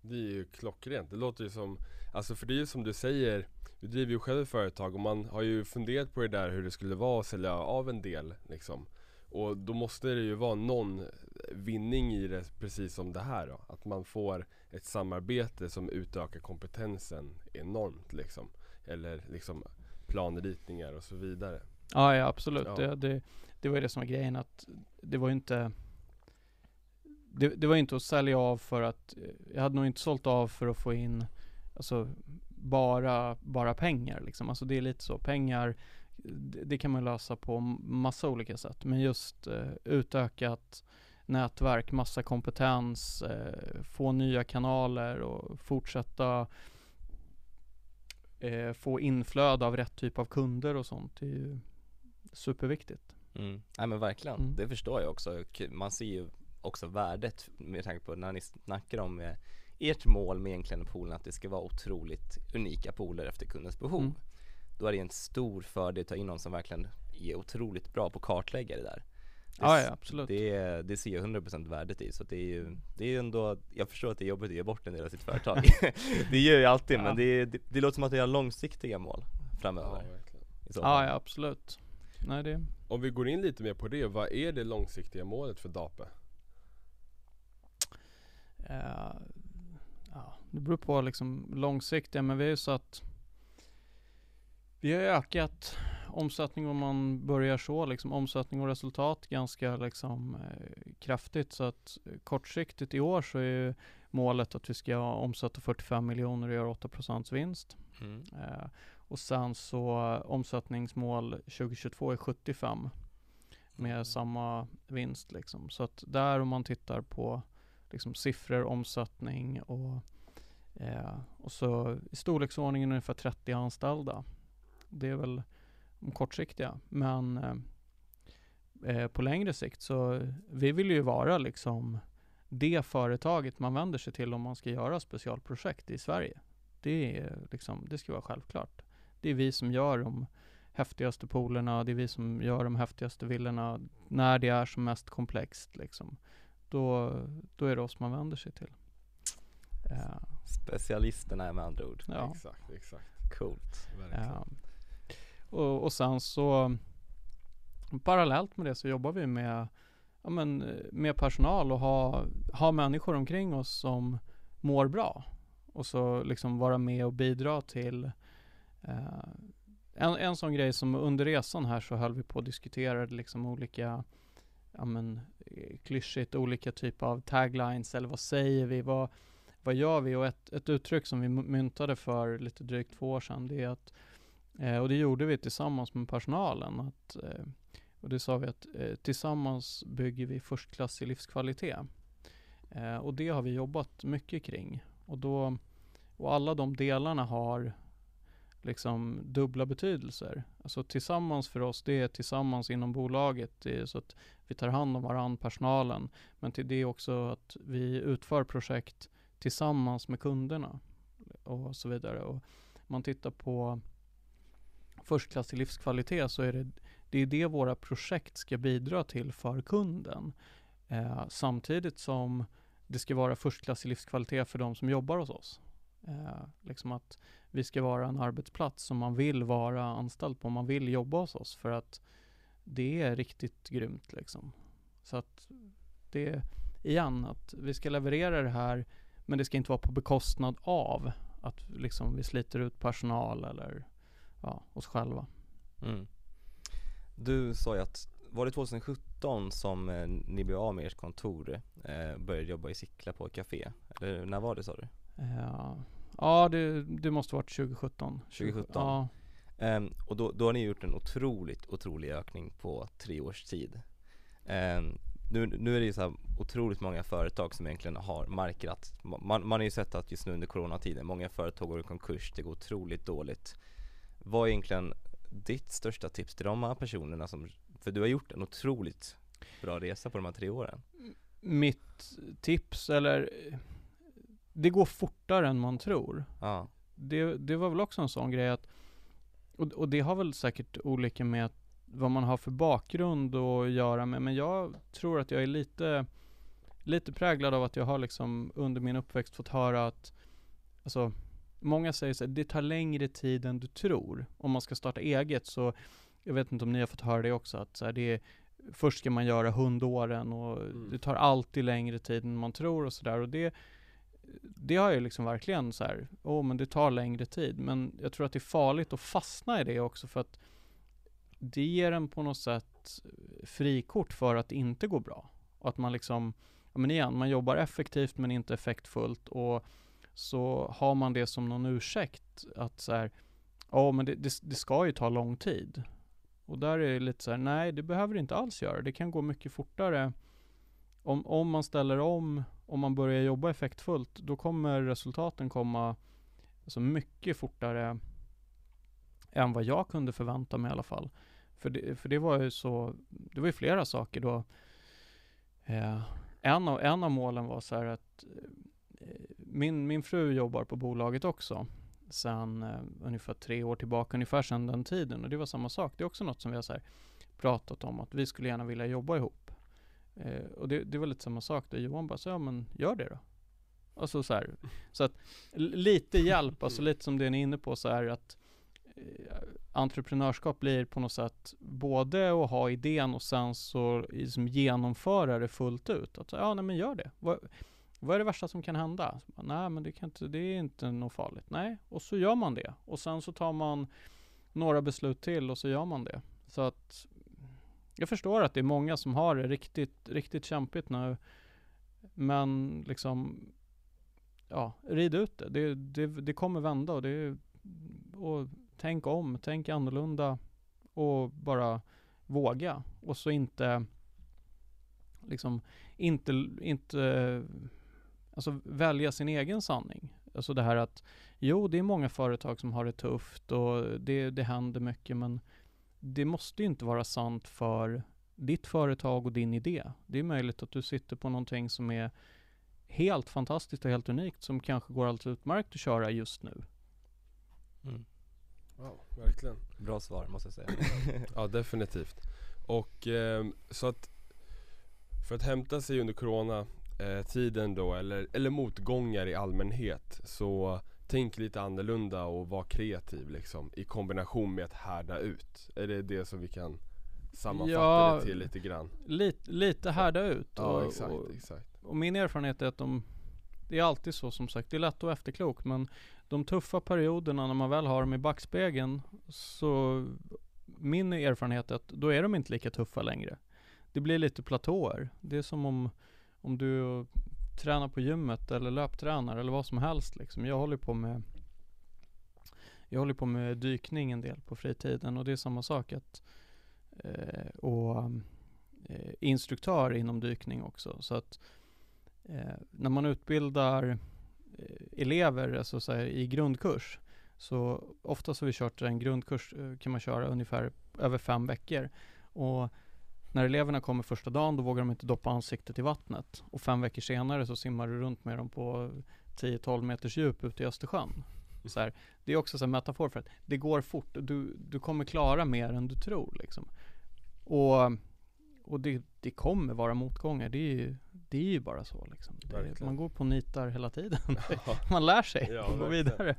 Det är ju klockrent, det låter ju som Alltså för det är ju som du säger Du driver ju själv ett företag och man har ju funderat på det där hur det skulle vara att sälja av en del liksom och då måste det ju vara någon vinning i det precis som det här då Att man får ett samarbete som utökar kompetensen enormt liksom Eller liksom planritningar och så vidare Ja, ja absolut. Ja. Det, det, det var ju det som var grejen att det var ju inte det, det var ju inte att sälja av för att jag hade nog inte sålt av för att få in alltså bara, bara pengar liksom. Alltså det är lite så. Pengar det, kan man lösa på massa olika sätt. Men just eh, utökat nätverk, massa kompetens, eh, få nya kanaler och fortsätta eh, få inflöde av rätt typ av kunder och sånt. Det är ju superviktigt. Mm. Nej men verkligen, Mm. det förstår jag också. Man ser ju också värdet med tanke på när ni snackar om eh, ert mål med egentligen poolen att det ska vara otroligt unika pooler efter kundens behov. Mm. Då är det en stor fördel att ta in någon som verkligen är otroligt bra på att kartlägga det där. Det, Ja, ja, absolut. Det, det ser jag 100% värdet i, så det är ju, det är ju ändå, jag förstår att det är jobbigt att ge bort en del av sitt företag. det gör jag alltid, Ja. men det, det, det låter som att ni har långsiktiga mål Ja, framöver. Ja, fall. ja absolut. Nej det, Om vi går in lite mer på det, vad är det långsiktiga målet för DAPE? eh, ja, det beror på liksom långsiktiga, men vi är ju så vi har ökat omsättning om man börjar så, liksom omsättning och resultat ganska liksom eh, kraftigt. Så att eh, kortsiktigt i år så är målet att vi ska omsätta 45 miljoner och göra 8% vinst. Mm. Eh, och sen så omsättningsmål 2022 är 75 med samma vinst liksom. Så att där om man tittar på liksom siffror, omsättning och, eh, och så i storleksordningen ungefär 30 anställda. Det är väl de kortsiktiga. Men eh, eh, på längre sikt så vi vill ju vara liksom det företaget man vänder sig till om man ska göra specialprojekt i Sverige. Det, är liksom, det ska vara självklart. Det är vi som gör de häftigaste poolerna, det är vi som gör de häftigaste villorna när det är som mest komplext. Liksom. Då, då är det oss man vänder sig till. Eh, Specialisterna är med andra ord. ja. Exakt, exakt. Coolt. Verkligen. Och, och sen så parallellt med det så jobbar vi med, ja men, med personal och ha, ha människor omkring oss som mår bra. och så liksom vara med och bidra till eh, en, en sån grej som under resan här så höll vi på och diskuterade liksom olika ja men klyschigt olika typer av taglines eller vad säger vi, vad, vad gör vi? Och ett, ett uttryck som vi myntade för lite drygt två år sedan det är att eh, och det gjorde vi tillsammans med personalen att eh, och det sa vi att eh, tillsammans bygger vi förstklassig livskvalitet. Eh, och det har vi jobbat mycket kring. Och, då, och alla de delarna har liksom dubbla betydelser. Alltså tillsammans för oss, det är tillsammans inom bolaget, det är så att vi tar hand om varandra, personalen. Men till det är också att vi utför projekt tillsammans med kunderna och så vidare. Och man tittar på förstklassig livskvalitet så är det det är det våra projekt ska bidra till för kunden. Eh, samtidigt som det ska vara förstklassig livskvalitet för de som jobbar hos oss. Eh, liksom att vi ska vara en arbetsplats som man vill vara anställd på, man vill jobba hos oss för att det är riktigt grymt liksom. Så att det, igen, att vi ska leverera det här men det ska inte vara på bekostnad av att liksom vi sliter ut personal eller ja, oss själva. Mm. Du sa ju att, var det 2017 som eh, ni blev av med ert kontor, eh, började jobba i Sickla på ett café? Eller när var det sa du? Ja, ja det, det måste varit 2017 2017? Ja um, Och då, då har ni gjort en otroligt, otrolig ökning på tre års tid um, nu, nu är det ju så här otroligt många företag som egentligen har markrat man, man har ju sett att just nu under coronatiden, många företag går i konkurs, det går otroligt dåligt Vad är egentligen ditt största tips till de här personerna som, för du har gjort en otroligt bra resa på de här tre åren? Mitt tips, eller det går fortare än man tror. Ja. Det, det var väl också en sån grej att, och, och det har väl säkert olika med vad man har för bakgrund att göra med, men jag tror att jag är lite, lite präglad av att jag har liksom under min uppväxt fått höra att, alltså många säger så här, det tar längre tid än du tror. Om man ska starta eget så, jag vet inte om ni har fått höra det också, att så här, det är, först ska man göra hundåren och mm. det tar alltid längre tid än man tror och sådär. Och det, det har ju liksom verkligen så här, åh oh, men det tar längre tid. Men jag tror att det är farligt att fastna i det också för att det ger en på något sätt frikort för att det inte går bra. Och att man liksom, ja men igen, man jobbar effektivt men inte effektfullt och så har man det som någon ursäkt att så här, ja men det, det, det, ska ju ta lång tid. Och där är det lite så här, nej det behöver det inte alls göra. Det kan gå mycket fortare. Om, om man ställer om, om man börjar jobba effektfullt, då kommer resultaten komma alltså mycket fortare än vad jag kunde förvänta mig i alla fall. För det, för det var ju så, det var ju flera saker då. Eh, en, av, en av målen var så här att min, min fru jobbar på bolaget också sen uh, ungefär tre år tillbaka, ungefär sedan den tiden. Och det var samma sak. Det är också något som vi har så pratat om, att vi skulle gärna vilja jobba ihop. Uh, och det, det var lite samma sak där Johan bara sa, ja men gör det då. Alltså så här, så att lite hjälp, alltså lite som det ni är inne på så här att uh, entreprenörskap blir på något sätt både att ha idén och sen så liksom genomföra det fullt ut. Att ja, nej men gör det. Vad är det värsta som kan hända? Nej, men det, kan inte, det är inte något farligt. Nej, och så gör man det. Och sen så tar man några beslut till och så gör man det. Så att jag förstår att det är många som har det riktigt, riktigt kämpigt nu. Men liksom, ja, rid ut det. Det, det, det kommer vända och det och tänk om, tänk annorlunda och bara våga. Och så inte liksom inte, inte Alltså välja sin egen sanning. Alltså det här att, jo det är många företag som har det tufft och det, det händer mycket men det måste ju inte vara sant för ditt företag och din idé. Det är möjligt att du sitter på någonting som är helt fantastiskt och helt unikt som kanske går alldeles utmärkt att köra just nu. Mm. Wow, verkligen. Bra svar måste jag säga. ja, definitivt. Och eh, så att för att hämta sig under Corona eh, tiden då, eller, eller motgångar i allmänhet så tänk lite annorlunda och var kreativ liksom i kombination med att härda ut. Är det det som vi kan sammanfatta ja, det till lite grann? Lite, lite härda ut. Ja, och, exakt, exakt. Och min erfarenhet är att de det är alltid så som sagt, det är lätt att vara efterklok men de tuffa perioderna när man väl har dem i backspegeln så min erfarenhet är att då är de inte lika tuffa längre. Det blir lite platåer. Det är som om, om du tränar på gymmet eller löptränar eller vad som helst liksom. Jag håller på med jag håller på med dykning en del på fritiden och det är samma sak att eh, och eh, instruktör inom dykning också. Så att eh, när man utbildar eh, elever alltså så här, i grundkurs så ofta så har vi kört en grundkurs eh, kan man köra ungefär över fem veckor. Och när eleverna kommer första dagen då vågar de inte doppa ansiktet i vattnet. Och fem veckor senare så simmar du runt med dem på 10-12 meters djup ute i Östersjön. Så här, det är också en metafor för att det går fort. Du, du kommer klara mer än du tror liksom. Och, och det, det kommer vara motgångar. Det är ju, det är ju bara så liksom. Det, man går på nitar hela tiden. man lär sig Ja, och går vidare.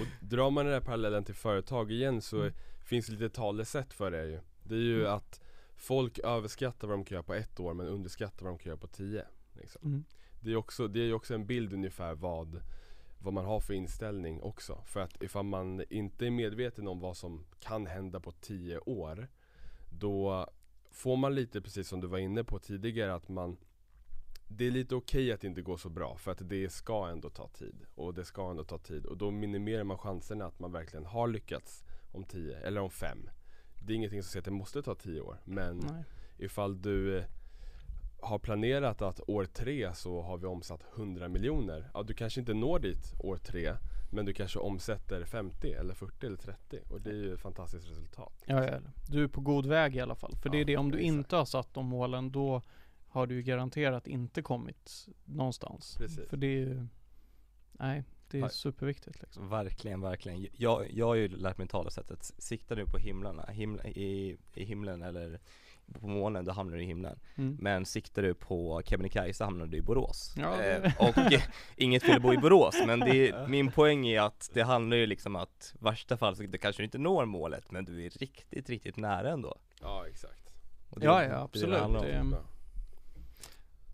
Och drar man den här parallellen till företag igen så Mm. finns det lite talesätt för det ju Det är ju Mm. att folk överskattar vad de kan göra på ett år men underskattar vad de kan göra på tio liksom. Mm. Det är också, det är ju också en bild ungefär vad vad man har för inställning också. För att ifall man inte är medveten om vad som kan hända på tio år Då får man lite precis som du var inne på tidigare att man Det är lite okej att det inte går så bra för att det ska ändå ta tid Och det ska ändå ta tid och då minimerar man chanserna att man verkligen har lyckats om tio eller om fem Det är ingenting som säger att det måste ta tio år men Nej. ifall du eh, har planerat att år tre så har vi omsatt 100 miljoner. Ja, du kanske inte når dit år tre, men du kanske omsätter 50 eller 40 eller 30 och det är ju ett fantastiskt resultat. Ja, ja, du är på god väg i alla fall. För det är Ja, det, om du exakt. inte har satt de målen då har du ju garanterat inte kommit någonstans. Precis. För det är ju, nej, det är superviktigt liksom. Verkligen, verkligen. Jag, jag har ju lärt mig talesättet, siktar du på himlarna, himla, i, i himlen eller på månen, då hamnar du i himlen. Mm. Men siktar du på Kebnekaise hamnar du i Borås. Ja, det- eh, och inget fel att bo i Borås, men det är, min poäng är att det handlar ju liksom att värsta fall så det kanske du inte når målet, men du är riktigt, riktigt nära ändå. Ja, exakt. Det- Ja, det ja, det absolut. Det Bra.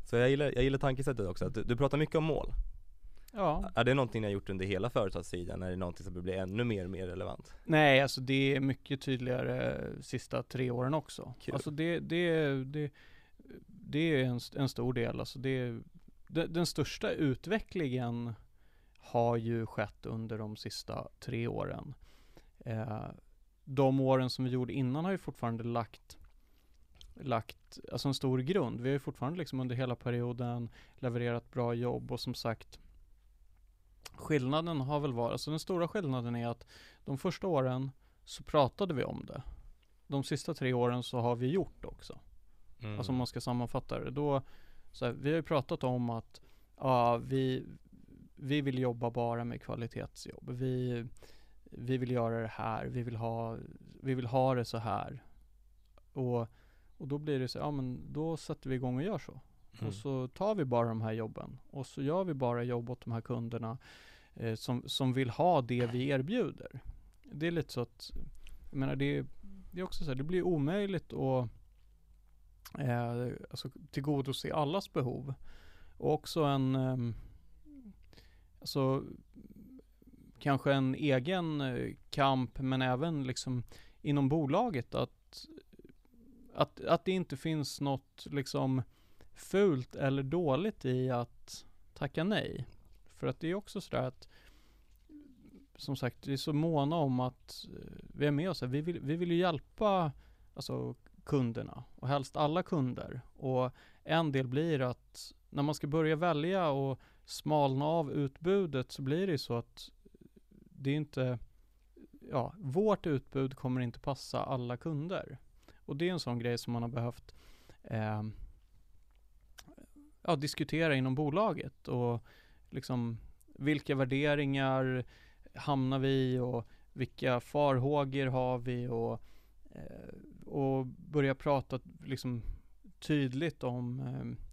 Så jag gillar, jag gillar tankesättet också, att du, du pratar mycket om mål. Ja. Är det någonting ni har gjort under hela företagstiden? Är det någonting som blir ännu mer mer relevant? Nej, alltså det är mycket tydligare sista tre åren också. Kul. Alltså det, det, det, det är en, en stor del. Alltså det, det, den största utvecklingen har ju skett under de sista tre åren. Eh, de åren som vi gjorde innan har ju fortfarande lagt lagt alltså en stor grund. Vi har ju fortfarande liksom under hela perioden levererat bra jobb och som sagt skillnaden har väl varit, alltså den stora skillnaden är att de första åren så pratade vi om det. De sista tre åren så har vi gjort det också. Mm. Alltså om man ska sammanfatta det. Då, så här, vi har ju pratat om att ja, vi, vi vill jobba bara med kvalitetsjobb. Vi, vi vill göra det här. Vi vill ha, vi vill ha det så här. Och, och då blir det så, ja men då sätter vi igång och gör så. Mm. Och så tar vi bara de här jobben. Och så gör vi bara jobb åt de här kunderna eh, som, som vill ha det vi erbjuder. Det är lite så att, jag menar det, är- det är också så här, det blir omöjligt att eh, alltså tillgodose allas behov. Och också en, eh, alltså kanske en egen eh, kamp men även liksom inom bolaget att, att, att det inte finns något liksom fult eller dåligt i att tacka nej. För att det är också sådär att som sagt, vi är så måna om att eh, vi är med oss. Vi vill, vi vill ju hjälpa alltså, kunderna och helst alla kunder. Och en del blir att när man ska börja välja och smalna av utbudet så blir det ju så att det är inte, ja, vårt utbud kommer inte passa alla kunder. Och det är en sån grej som man har behövt eh, ja, diskutera inom bolaget och liksom vilka värderingar hamnar vi i och vilka farhågor har vi och, eh, och börja prata liksom tydligt om eh,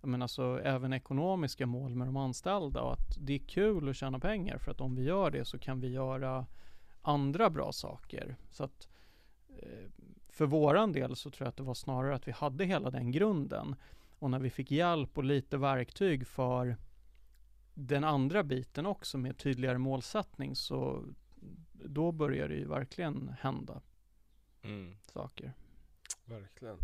jag menar så även ekonomiska mål med de anställda och att det är kul att tjäna pengar för att om vi gör det så kan vi göra andra bra saker. Så att eh, för våran del så tror jag att det var snarare att vi hade hela den grunden och när vi fick hjälp och lite verktyg för den andra biten också med tydligare målsättning så då börjar det ju verkligen hända Mm. saker. Verkligen.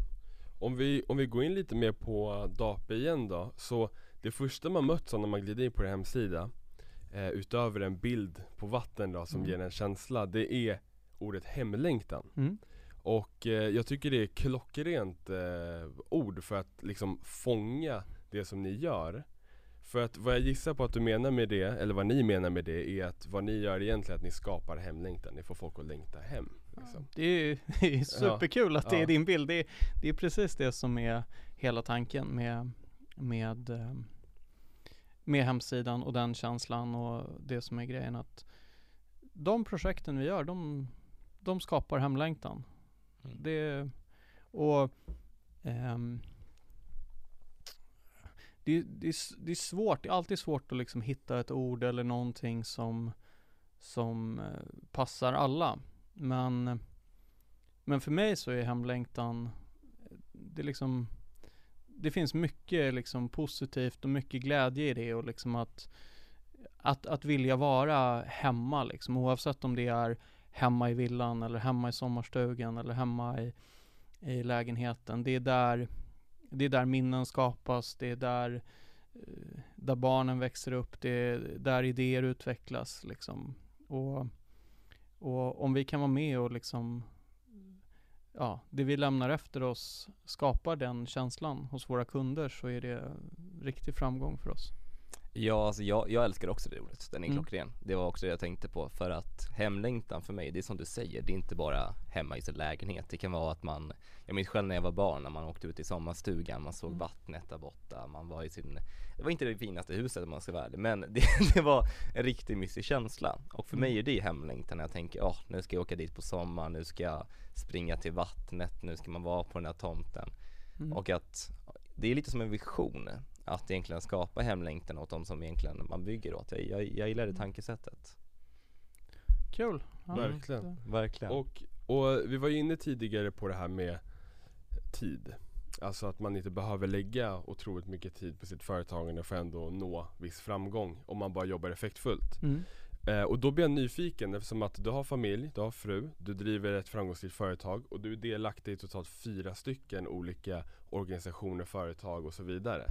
Om vi, om vi går in lite mer på DAPE igen då, så det första man möts av när man glider in på er hemsida eh, Utöver en bild på vatten då som Mm. ger en känsla, det är ordet hemlängtan Mm. Och eh, jag tycker det är klockrent eh, ord för att liksom fånga det som ni gör För att vad jag gissar på att du menar med det, eller vad ni menar med det, är att vad ni gör egentligen är att ni skapar hemlängtan, ni får folk att längta hem liksom. Det är ju det är superkul att det Ja. är din bild. Det är, det är precis det som är hela tanken med, med, eh, med hemsidan och den känslan och det som är grejen att de projekten vi gör, de, de skapar hemlängtan. Mm. Det, och ehm, det, det, är, det är svårt, det är alltid svårt att liksom hitta ett ord eller någonting som, som eh, passar alla. Men, men för mig så är hemlängtan, det liksom, det finns mycket liksom positivt och mycket glädje i det och liksom att, att, att vilja vara hemma liksom, oavsett om det är hemma i villan eller hemma i sommarstugan eller hemma i, i lägenheten. Det är där, det är där minnen skapas, det är där, eh, där barnen växer upp, det är där idéer utvecklas liksom. Och, och om vi kan vara med och liksom, ja, det vi lämnar efter oss skapar den känslan hos våra kunder så är det riktig framgång för oss. Ja, alltså jag, jag älskar också det ordet, den är Mm. klockren. Det var också det jag tänkte på, för att hemlängtan för mig, det är som du säger, det är inte bara hemma i sin lägenhet. Det kan vara att man, jag minns själv när jag var barn, när man åkte ut i sommarstugan, man såg Mm. vattnet där borta, man var i sin, det var inte det finaste huset om man ska vara ärlig, men det, det var en riktigt mysig känsla. Och för Mm. mig är det hemlängtan när jag tänker, åh, nu ska jag åka dit på sommaren, nu ska jag springa till vattnet, nu ska man vara på den här tomten. Mm. Och att det är lite som en vision att egentligen skapa hemlängtan åt de som egentligen man bygger åt. Jag, jag, jag gillar det tankesättet. Kul! Ja, Verkligen. Verkligen. Och, och vi var ju inne tidigare på det här med tid Alltså att man inte behöver lägga otroligt mycket tid på sitt företagande för att ändå nå viss framgång om man bara jobbar effektfullt Mm. eh, Och då blir jag nyfiken eftersom att du har familj, du har fru, du driver ett framgångsrikt företag och du är delaktig i totalt fyra stycken olika organisationer, företag och så vidare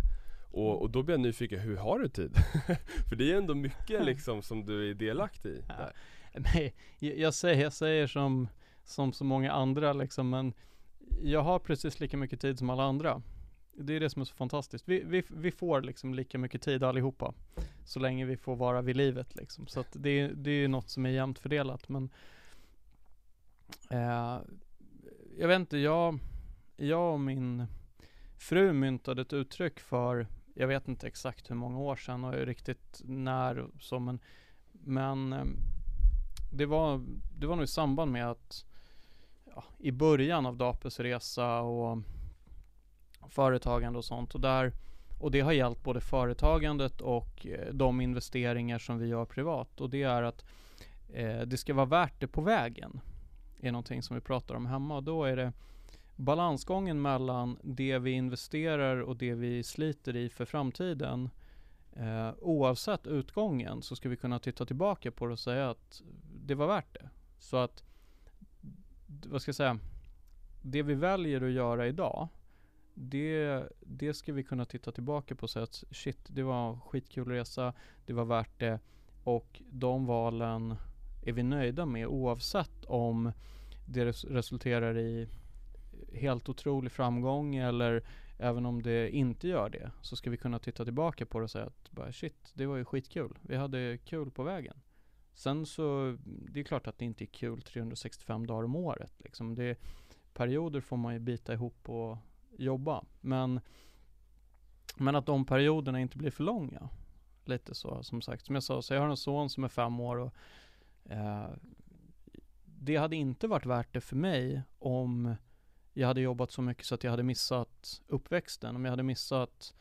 och, och då blir jag nyfiken, hur har du tid? för det är ändå mycket liksom som du är delaktig i Ja. Nej, jag, säger, jag säger som, som så många andra liksom, men jag har precis lika mycket tid som alla andra. Det är det som är så fantastiskt. Vi, vi, vi får liksom lika mycket tid allihopa. Så länge vi får vara vid livet liksom. Så att det, det är något som är jämnt fördelat. Men eh, jag vet inte, jag, jag och min fru myntade ett uttryck för, jag vet inte exakt hur många år sedan och riktigt när och så, men, men eh, det var, det var nog i samband med att ja, i början av Dapes resa och företagande och sånt och där och det har gällt både företagandet och eh, de investeringar som vi gör privat och det är att eh, det ska vara värt det på vägen. är någonting som vi pratar om hemma och då är det balansgången mellan det vi investerar och det vi sliter i för framtiden eh, oavsett utgången så ska vi kunna titta tillbaka på det och säga att det var värt det. Så att, vad ska jag säga, det vi väljer att göra idag, det, det ska vi kunna titta tillbaka på och säga att shit, det var en skitkul resa, det var värt det och de valen är vi nöjda med oavsett om det res- resulterar i helt otrolig framgång eller även om det inte gör det så ska vi kunna titta tillbaka på det och säga att bara shit, det var ju skitkul. Vi hade kul på vägen. Sen så, det är klart att det inte är kul 365 dagar om året liksom. Det, perioder får man ju bita ihop och jobba. Men, men att de perioderna inte blir för långa. Lite så, som sagt. Som jag sa, så jag har en son som är fem år och eh, det hade inte varit värt det för mig om jag hade jobbat så mycket så att jag hade missat uppväxten. Om jag hade missat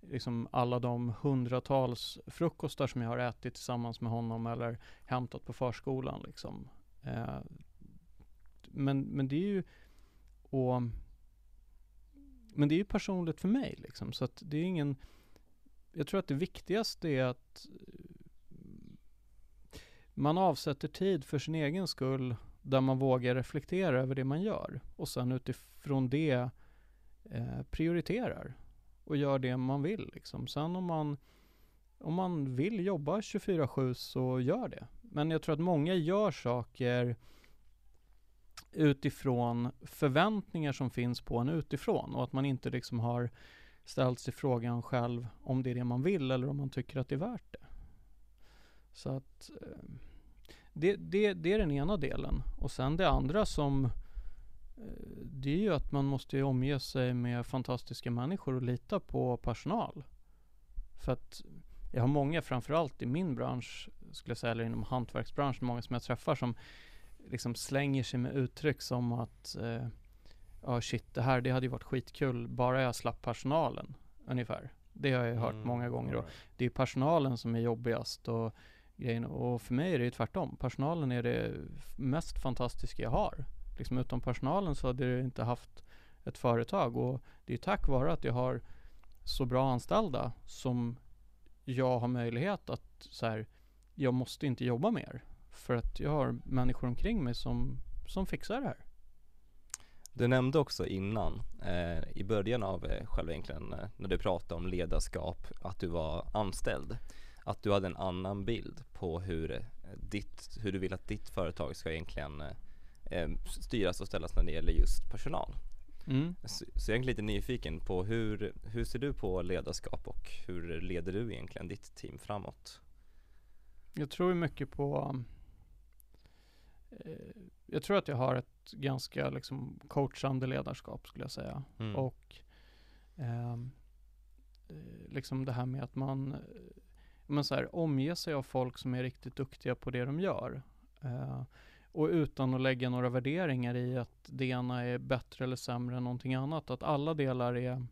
liksom alla de hundratals frukostar som jag har ätit tillsammans med honom eller hämtat på förskolan liksom. Eh, men, men det är ju och, men det är ju personligt för mig liksom. Så att det är ingen jag tror att det viktigaste är att man avsätter tid för sin egen skull där man vågar reflektera över det man gör och sen utifrån det eh, prioriterar och gör det man vill. Liksom. Sen om man, om man vill jobba 24-7 så gör det. Men jag tror att många gör saker utifrån förväntningar som finns på en utifrån och att man inte liksom har ställt sig frågan själv om det är det man vill eller om man tycker att det är värt det. Så att eh, det, det, det är den ena delen. Och sen det andra som eh, det är ju att man måste omge sig med fantastiska människor och lita på personal. För att jag har många, framförallt i min bransch, skulle jag säga, eller inom hantverksbranschen, många som jag träffar som liksom slänger sig med uttryck som att eh, ja shit, det här det hade ju varit skitkul bara jag slapp personalen, ungefär. Det har jag hört Mm, många gånger Right. det är personalen som är jobbigast och grejen. Och för mig är det ju tvärtom. Personalen är det mest fantastiska jag har. Liksom utan personalen så hade jag inte haft ett företag och det är tack vare att jag har så bra anställda som jag har möjlighet att så här, jag måste inte jobba mer. För att jag har människor omkring mig som, som fixar det här. Du nämnde också innan, eh, i början av eh, själva egentligen, eh, när du pratade om ledarskap, att du var anställd. Att du hade en annan bild på hur, eh, ditt, hur du vill att ditt företag ska egentligen eh, eh, styras och ställas när det gäller just personal. Mm. Så, så jag är lite nyfiken på hur, hur ser du på ledarskap och hur leder du egentligen ditt team framåt? Jag tror mycket på eh, Jag tror att jag har ett ganska liksom coachande ledarskap skulle jag säga. Mm. Och ehm, eh, liksom det här med att man men så här, omge sig av folk som är riktigt duktiga på det de gör. Eh, och utan att lägga några värderingar i att det ena är bättre eller sämre än någonting annat. Att alla delar är,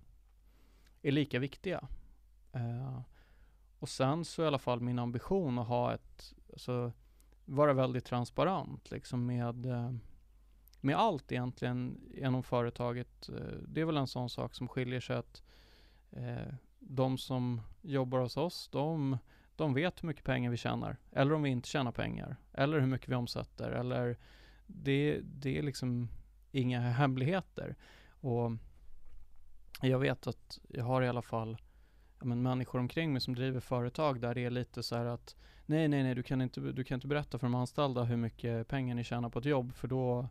är lika viktiga. Eh, och sen så är i alla fall min ambition att ha ett, alltså vara väldigt transparent liksom med, eh, med allt egentligen genom företaget. Eh, det är väl en sån sak som skiljer sig att eh, de som jobbar hos oss, de, de vet hur mycket pengar vi tjänar. Eller om vi inte tjänar pengar. Eller hur mycket vi omsätter. Eller det, det är liksom inga hemligheter. Och jag vet att jag har i alla fall ja, men människor omkring mig som driver företag där det är lite så här att nej, nej, nej, du kan inte, du kan inte berätta för de anställda hur mycket pengar ni tjänar på ett jobb för då,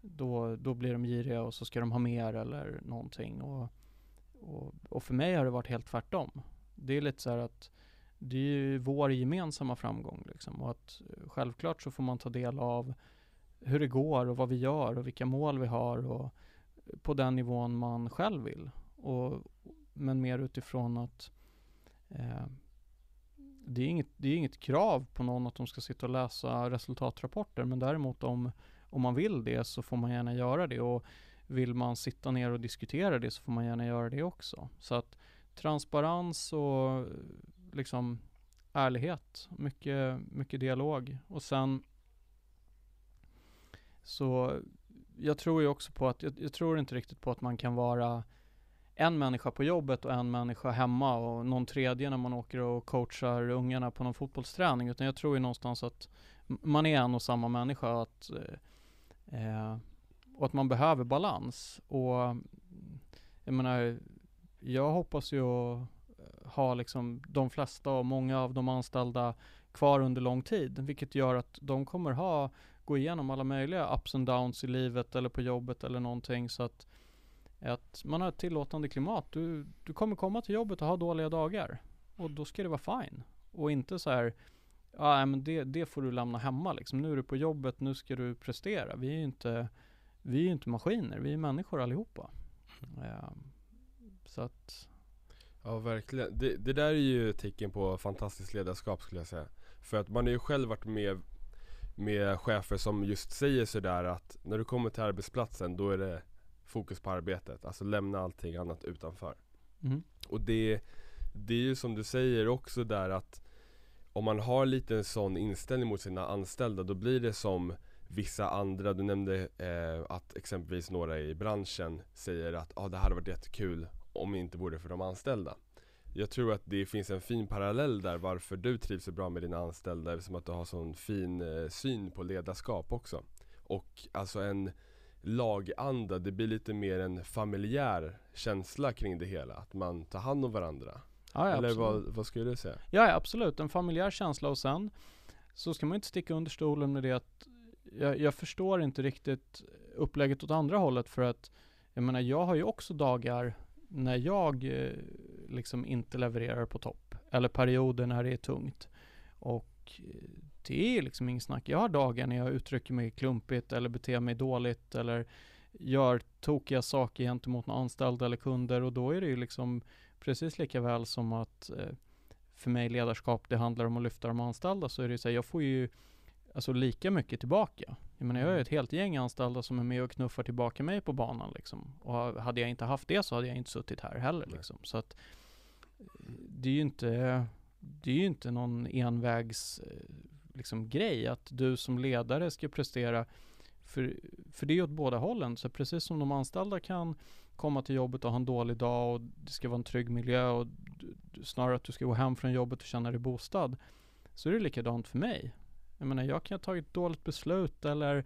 då, då blir de giriga och så ska de ha mer eller någonting. Och, och, och för mig har det varit helt tvärtom. Det är lite så här att det är ju vår gemensamma framgång liksom och att eh, självklart så får man ta del av hur det går och vad vi gör och vilka mål vi har och eh, på den nivån man själv vill. Och, men mer utifrån att eh, det, är inget, det är inget krav på någon att de ska sitta och läsa resultatrapporter men däremot om, om man vill det så får man gärna göra det och vill man sitta ner och diskutera det så får man gärna göra det också. Så att transparens och eh, liksom ärlighet, mycket, mycket dialog och sen så jag tror ju också på att, jag, jag tror inte riktigt på att man kan vara en människa på jobbet och en människa hemma och någon tredje när man åker och coachar ungarna på någon fotbollsträning. Utan jag tror ju någonstans att man är en och samma människa att, eh, eh och att man behöver balans. Och mm, jag menar, jag hoppas ju att eh, ha liksom de flesta och många av de anställda kvar under lång tid, vilket gör att de kommer ha, gå igenom alla möjliga ups and downs i livet eller på jobbet eller någonting så att att man har ett tillåtande klimat. Du, du kommer komma till jobbet och ha dåliga dagar. Och då ska det vara fine. Och inte så här, ah, ja men det, det får du lämna hemma liksom. Nu är du på jobbet, nu ska du prestera. Vi är ju inte, vi är ju inte maskiner, vi är människor allihopa. Ja, så att, Ja verkligen, det, det där är ju ett tecken på fantastiskt ledarskap skulle jag säga. För att man har ju själv varit med med chefer som just säger sådär att när du kommer till arbetsplatsen då är det fokus på arbetet, alltså lämna allting annat utanför. Mm, Och det, det är ju som du säger också där att om man har lite en sån inställning mot sina anställda då blir det som vissa andra, du nämnde eh, att exempelvis några i branschen säger att ah, det hade varit jättekul om det inte vore för de anställda. jag tror att det finns en fin parallell där varför du trivs så bra med dina anställda eftersom att du har sån fin eh, syn på ledarskap också. Och alltså en laganda, det blir lite mer en familjär känsla kring det hela. Att man tar hand om varandra. Ja, ja, Eller vad, vad skulle du säga? Ja, ja, absolut. En familjär känsla och sen så ska man inte sticka under stolen med det att jag, jag förstår inte riktigt upplägget åt andra hållet för att jag menar, jag har ju också dagar när jag eh, liksom inte levererar på topp eller perioder när det är tungt och eh, det är liksom inget snack. Jag har dagar när jag uttrycker mig klumpigt eller beter mig dåligt eller gör tokiga saker gentemot någon anställd eller kunder och då är det ju liksom precis lika väl som att eh, för mig ledarskap, det handlar om att lyfta de anställda, så är det ju så här, jag får ju alltså lika mycket tillbaka. Jag menar, jag har ju ett helt gäng anställda som är med och knuffar tillbaka mig på banan liksom. Och ha- hade jag inte haft det så hade jag inte suttit här heller liksom. Så att det är ju inte, det är ju inte någon envägs eh, liksom grej att du som ledare ska prestera för, för det är ju åt båda hållen. Så precis som de anställda kan komma till jobbet och ha en dålig dag och det ska vara en trygg miljö och du, snarare att du ska gå hem från jobbet och känna dig bostad. Så är det likadant för mig. Jag menar, jag kan ha tagit ett dåligt beslut eller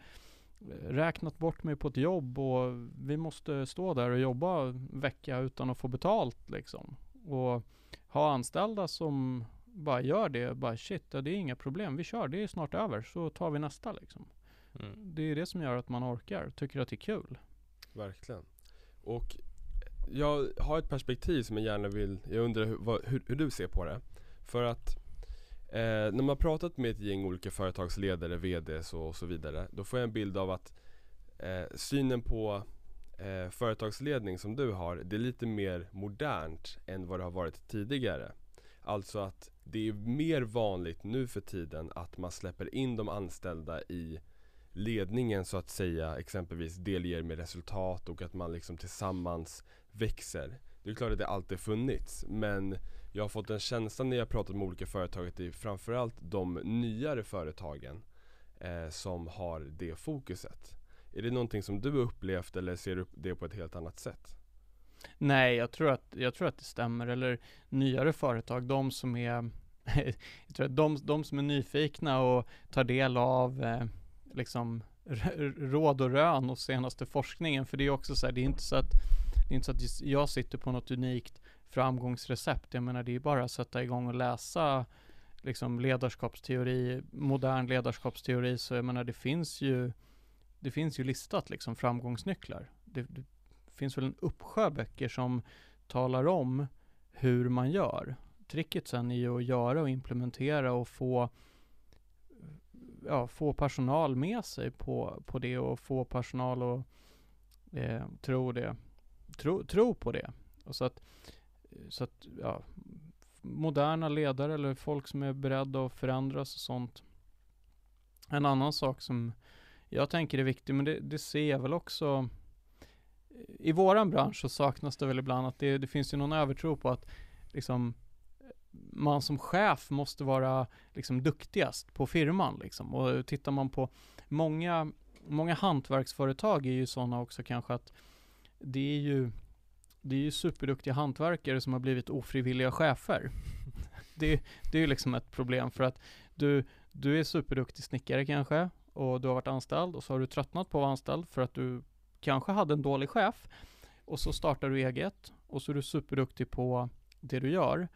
eh, räknat bort mig på ett jobb och vi måste stå där och jobba en vecka utan att få betalt liksom. Och ha anställda som bara gör det, bara shit, ja, det är inga problem, vi kör, det är snart över, så tar vi nästa liksom. Mm. Det är det som gör att man orkar, tycker att det är kul. Verkligen. Och jag har ett perspektiv som jag gärna vill, jag undrar hur, vad, hur, hur du ser på det. För att eh, när man har pratat med ett gäng olika företagsledare, VDs och så vidare, då får jag en bild av att eh, synen på eh, företagsledning som du har, det är lite mer modernt än vad det har varit tidigare. Alltså att det är mer vanligt nu för tiden att man släpper in de anställda i ledningen så att säga exempelvis delger med resultat och att man liksom tillsammans växer. Det är klart att det alltid funnits men jag har fått en känsla när jag pratat med olika företag att det är framförallt de nyare företagen eh, som har det fokuset. Är det någonting som du har upplevt eller ser du det på ett helt annat sätt? Nej, jag tror att, jag tror att det stämmer. Eller nyare företag, de som är jag tror att de, de som är nyfikna och tar del av eh, liksom råd och rön och senaste forskningen. För det är också så här, det är inte så att det är inte så att jag sitter på något unikt framgångsrecept. Jag menar, det är ju bara att sätta igång och läsa liksom ledarskapsteori, modern ledarskapsteori. Så jag menar, det finns ju det finns ju listat liksom framgångsnycklar. Det, det finns väl en uppsjö böcker som talar om hur man gör. Tricket sen är ju att göra och implementera och få ja, få personal med sig på, på det och få personal att eh, tro det. Tro, tro på det. Och så att, så att ja, moderna ledare eller folk som är beredda att förändras och sånt. En annan sak som jag tänker är viktig, men det, det ser jag väl också eh, i våran bransch så saknas det väl ibland att det, det finns ju någon övertro på att liksom man som chef måste vara liksom duktigast på firman liksom. Och tittar man på många, många hantverksföretag är ju sådana också kanske att det är ju det är ju superduktiga hantverkare som har blivit ofrivilliga chefer. Det, det är ju liksom ett problem för att du, du är superduktig snickare kanske och du har varit anställd och så har du tröttnat på att vara anställd för att du kanske hade en dålig chef och så startar du eget och så är du superduktig på det du gör.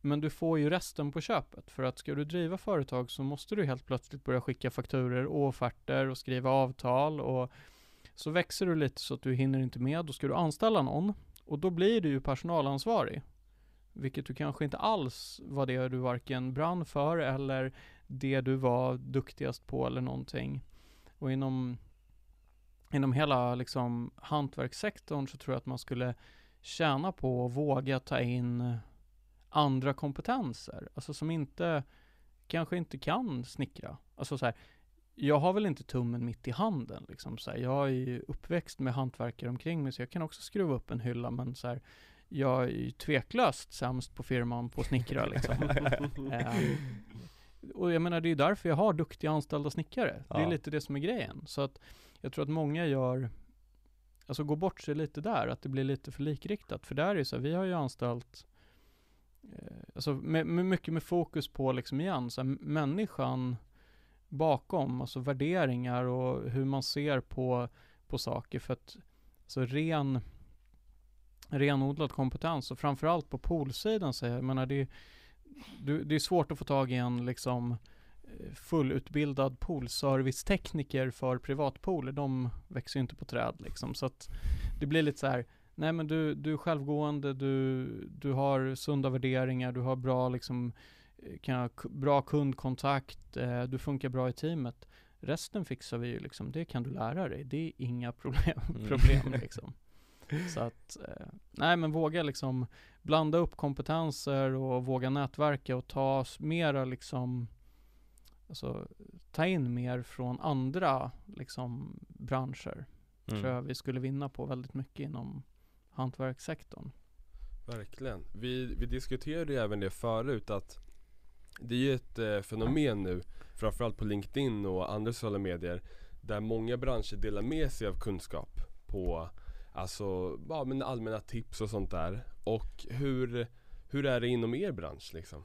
Men du får ju resten på köpet för att ska du driva företag så måste du helt plötsligt börja skicka fakturer och offerter och skriva avtal och så växer du lite så att du hinner inte med. Då ska du anställa någon och då blir du ju personalansvarig. Vilket du kanske inte alls var det du varken brann för eller det du var duktigast på eller någonting. Och inom, inom hela liksom hantverkssektorn så tror jag att man skulle tjäna på att våga ta in andra kompetenser. Alltså som inte, kanske inte kan snickra. Alltså så här, jag har väl inte tummen mitt i handen liksom så här. Jag är ju uppväxt med hantverkare omkring mig så jag kan också skruva upp en hylla men så här, jag är ju tveklöst sämst på firman på snickra liksom. Ehm, och jag menar det är ju därför jag har duktiga anställda snickare. Det är Ja. lite det som är grejen. Så att jag tror att många gör, alltså går bort sig lite där, att det blir lite för likriktat. För där är det så här, vi har ju anställt eh, alltså med, med mycket med fokus på liksom igen, så här, människan bakom, alltså värderingar och hur man ser på, på saker. För att alltså ren, renodlad kompetens och framförallt på poolsidan så jag menar det, du, det är svårt att få tag i en liksom eh, fullutbildad poolservicetekniker för privatpooler. De växer ju inte på träd liksom. Så att det blir lite så här, nej men du, du är självgående, du, du har sunda värderingar, du har bra liksom kan, bra kundkontakt, eh, du funkar bra i teamet. Resten fixar vi ju liksom, det kan du lära dig. Det är inga problem, mm. problem liksom. Så att, eh, nej men våga liksom blanda upp kompetenser och våga nätverka och ta mera liksom, alltså ta in mer från andra liksom branscher. Mm. Tror jag vi skulle vinna på väldigt mycket inom hantverkssektorn. Verkligen. Vi, vi diskuterade ju även det förut att det är ju ett eh, fenomen nu, framförallt på LinkedIn och andra sociala medier, där många branscher delar med sig av kunskap på Alltså, ja men allmänna tips och sånt där. Och hur, hur är det inom er bransch liksom?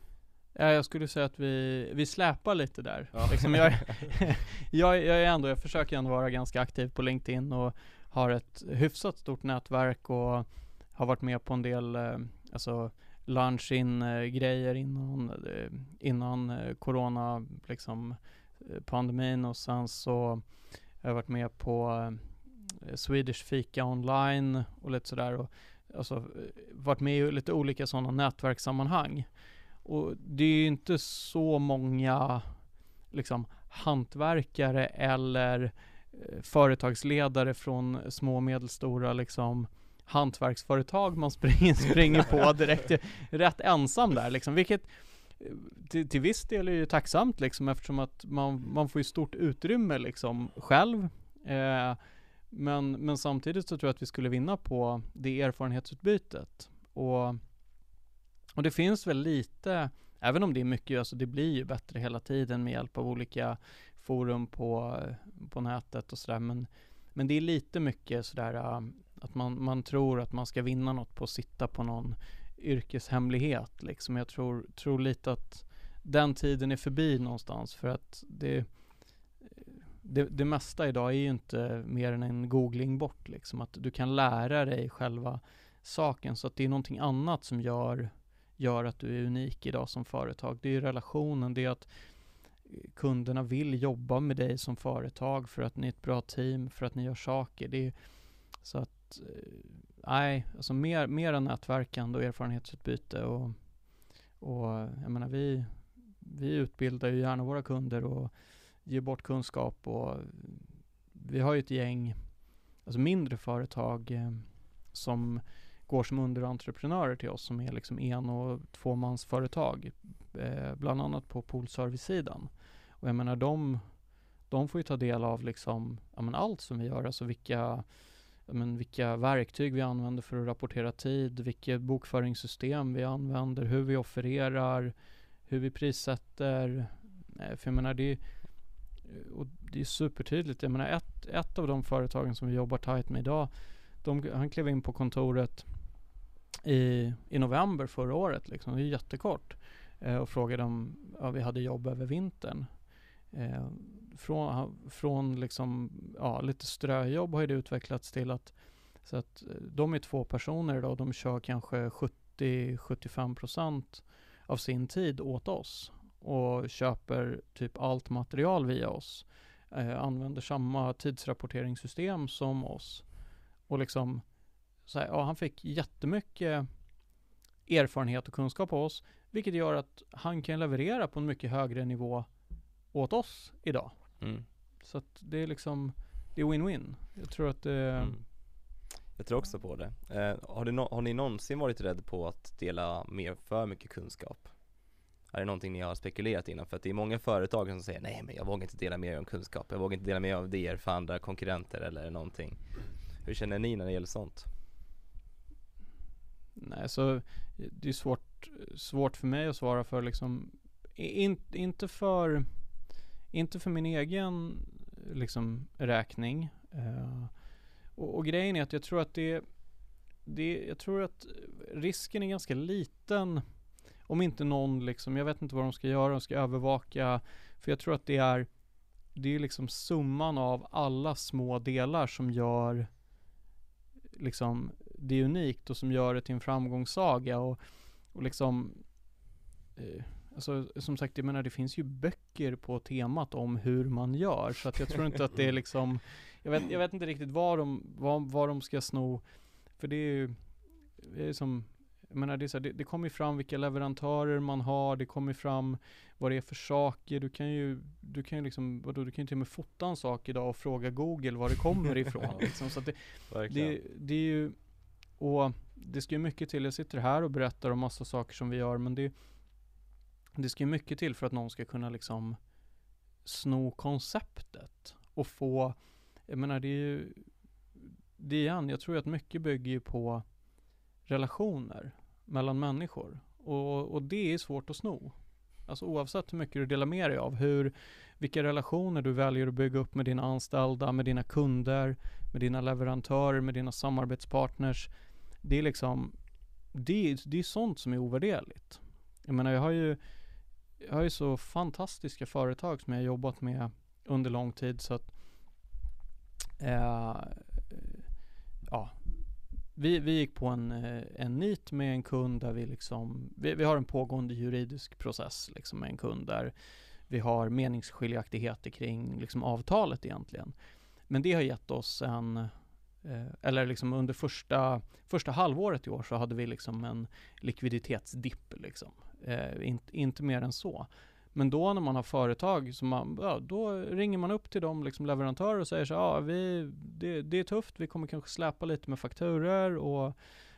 Ja, jag skulle säga att vi, vi släpar lite där. Ja. Liksom jag, jag, jag är ändå, jag försöker ändå vara ganska aktiv på LinkedIn och har ett hyfsat stort nätverk och har varit med på en del, eh, alltså lunch-in-grejer eh, innan, eh, innan eh, corona, liksom pandemin och sen så har jag varit med på Swedish Fika online och lite sådär och alltså varit med i lite olika sådana nätverkssammanhang. Och det är ju inte så många liksom hantverkare eller företagsledare från små och medelstora liksom hantverksföretag man springer, springer på direkt. Rätt ensam där liksom, vilket till, till viss del är ju tacksamt liksom eftersom att man, man får ju stort utrymme liksom själv. Eh, men, men samtidigt så tror jag att vi skulle vinna på det erfarenhetsutbytet. Och, och det finns väl lite, även om det är mycket, alltså det blir ju bättre hela tiden med hjälp av olika forum på, på nätet och sådär. Men, men det är lite mycket sådär att man, man tror att man ska vinna något på att sitta på någon yrkeshemlighet liksom. Jag tror, tror lite att den tiden är förbi någonstans för att det det, det mesta idag är ju inte mer än en googling bort liksom. Att du kan lära dig själva saken. Så att det är någonting annat som gör, gör att du är unik idag som företag. Det är ju relationen, det är att kunderna vill jobba med dig som företag för att ni är ett bra team, för att ni gör saker. Det är, så att, Eh, nej, alltså mer, mer än nätverkande och erfarenhetsutbyte och, och jag menar vi, vi utbildar ju gärna våra kunder och ger bort kunskap och vi har ju ett gäng, alltså mindre företag eh, som går som underentreprenörer till oss som är liksom en och tvåmansföretag, eh, bland annat på poolservice-sidan. Och jag menar de, de får ju ta del av liksom, ja, men allt som vi gör, alltså vilka, men vilka verktyg vi använder för att rapportera tid, vilket bokföringssystem vi använder, hur vi offererar, hur vi prissätter. För jag menar det är och det är supertydligt. Jag menar ett, ett av de företagen som vi jobbar tajt med idag, de, han klev in på kontoret i, i november förra året, liksom. det är jättekort, eh, och frågade om ja, vi hade jobb över vintern. Eh, från, från liksom, ja, lite ströjobb har det utvecklats till att, så att eh, de är två personer idag och de kör kanske 70-75% av sin tid åt oss och köper typ allt material via oss. Eh, använder samma tidsrapporteringssystem som oss. Och liksom, så här, ja, han fick jättemycket erfarenhet och kunskap av oss, vilket gör att han kan leverera på en mycket högre nivå åt oss idag. Mm. Så att det är liksom, det är win-win. Jag tror att det mm. Jag tror också på det. Eh, har, no har ni någonsin varit rädd på att dela med för mycket kunskap? Är det någonting ni har spekulerat inom? För att det är många företag som säger nej men jag vågar inte dela med mig av kunskap, jag vågar inte dela med mig av idéer för andra konkurrenter eller någonting. Hur känner ni när det gäller sånt? Nej, så det är svårt, svårt för mig att svara för liksom, in, inte för, inte för min egen liksom räkning. Uh, och, och, grejen är att jag tror att det, det, jag tror att risken är ganska liten om inte någon liksom, jag vet inte vad de ska göra, de ska övervaka, för jag tror att det är, det är liksom summan av alla små delar som gör liksom det är unikt och som gör det till en framgångssaga och, och liksom eh, Alltså som sagt, jag menar det finns ju böcker på temat om hur man gör. Så att jag tror inte att det är liksom Jag vet, jag vet inte riktigt vad de, vad, vad de ska sno För det är ju Det är som jag menar det, är så här, det, det kommer fram vilka leverantörer man har, det kommer fram vad det är för saker, du kan ju, du kan ju liksom, vadå, du kan ju till och med fota en sak idag och fråga Google var det kommer ifrån liksom. Så det, det, det är ju, och det ska ju mycket till, jag sitter här och berättar om massa saker som vi gör, men det, det ska ju mycket till för att någon ska kunna liksom sno konceptet och få, jag menar det är ju, det är igen, jag tror att mycket bygger ju på relationer mellan människor. Och, och det är svårt att sno. Alltså oavsett hur mycket du delar med dig av, hur, vilka relationer du väljer att bygga upp med dina anställda, med dina kunder, med dina leverantörer, med dina samarbetspartners. Det är liksom, det, det är sånt som är ovärderligt. Jag menar, jag har ju, jag har ju så fantastiska företag som jag har jobbat med under lång tid så att eh, ja, vi, vi gick på en, eh, en nit med en kund där vi liksom, vi, vi har en pågående juridisk process liksom med en kund där vi har meningsskiljaktigheter kring liksom avtalet egentligen. Men det har gett oss en, Eh, eller liksom under första, första halvåret i år så hade vi liksom en likviditetsdipp liksom. Eh, inte, inte mer än så. Men då när man har företag, så man, ja, då ringer man upp till de liksom leverantörer och säger så ja, vi, det, det är tufft, vi kommer kanske släpa lite med fakturer och,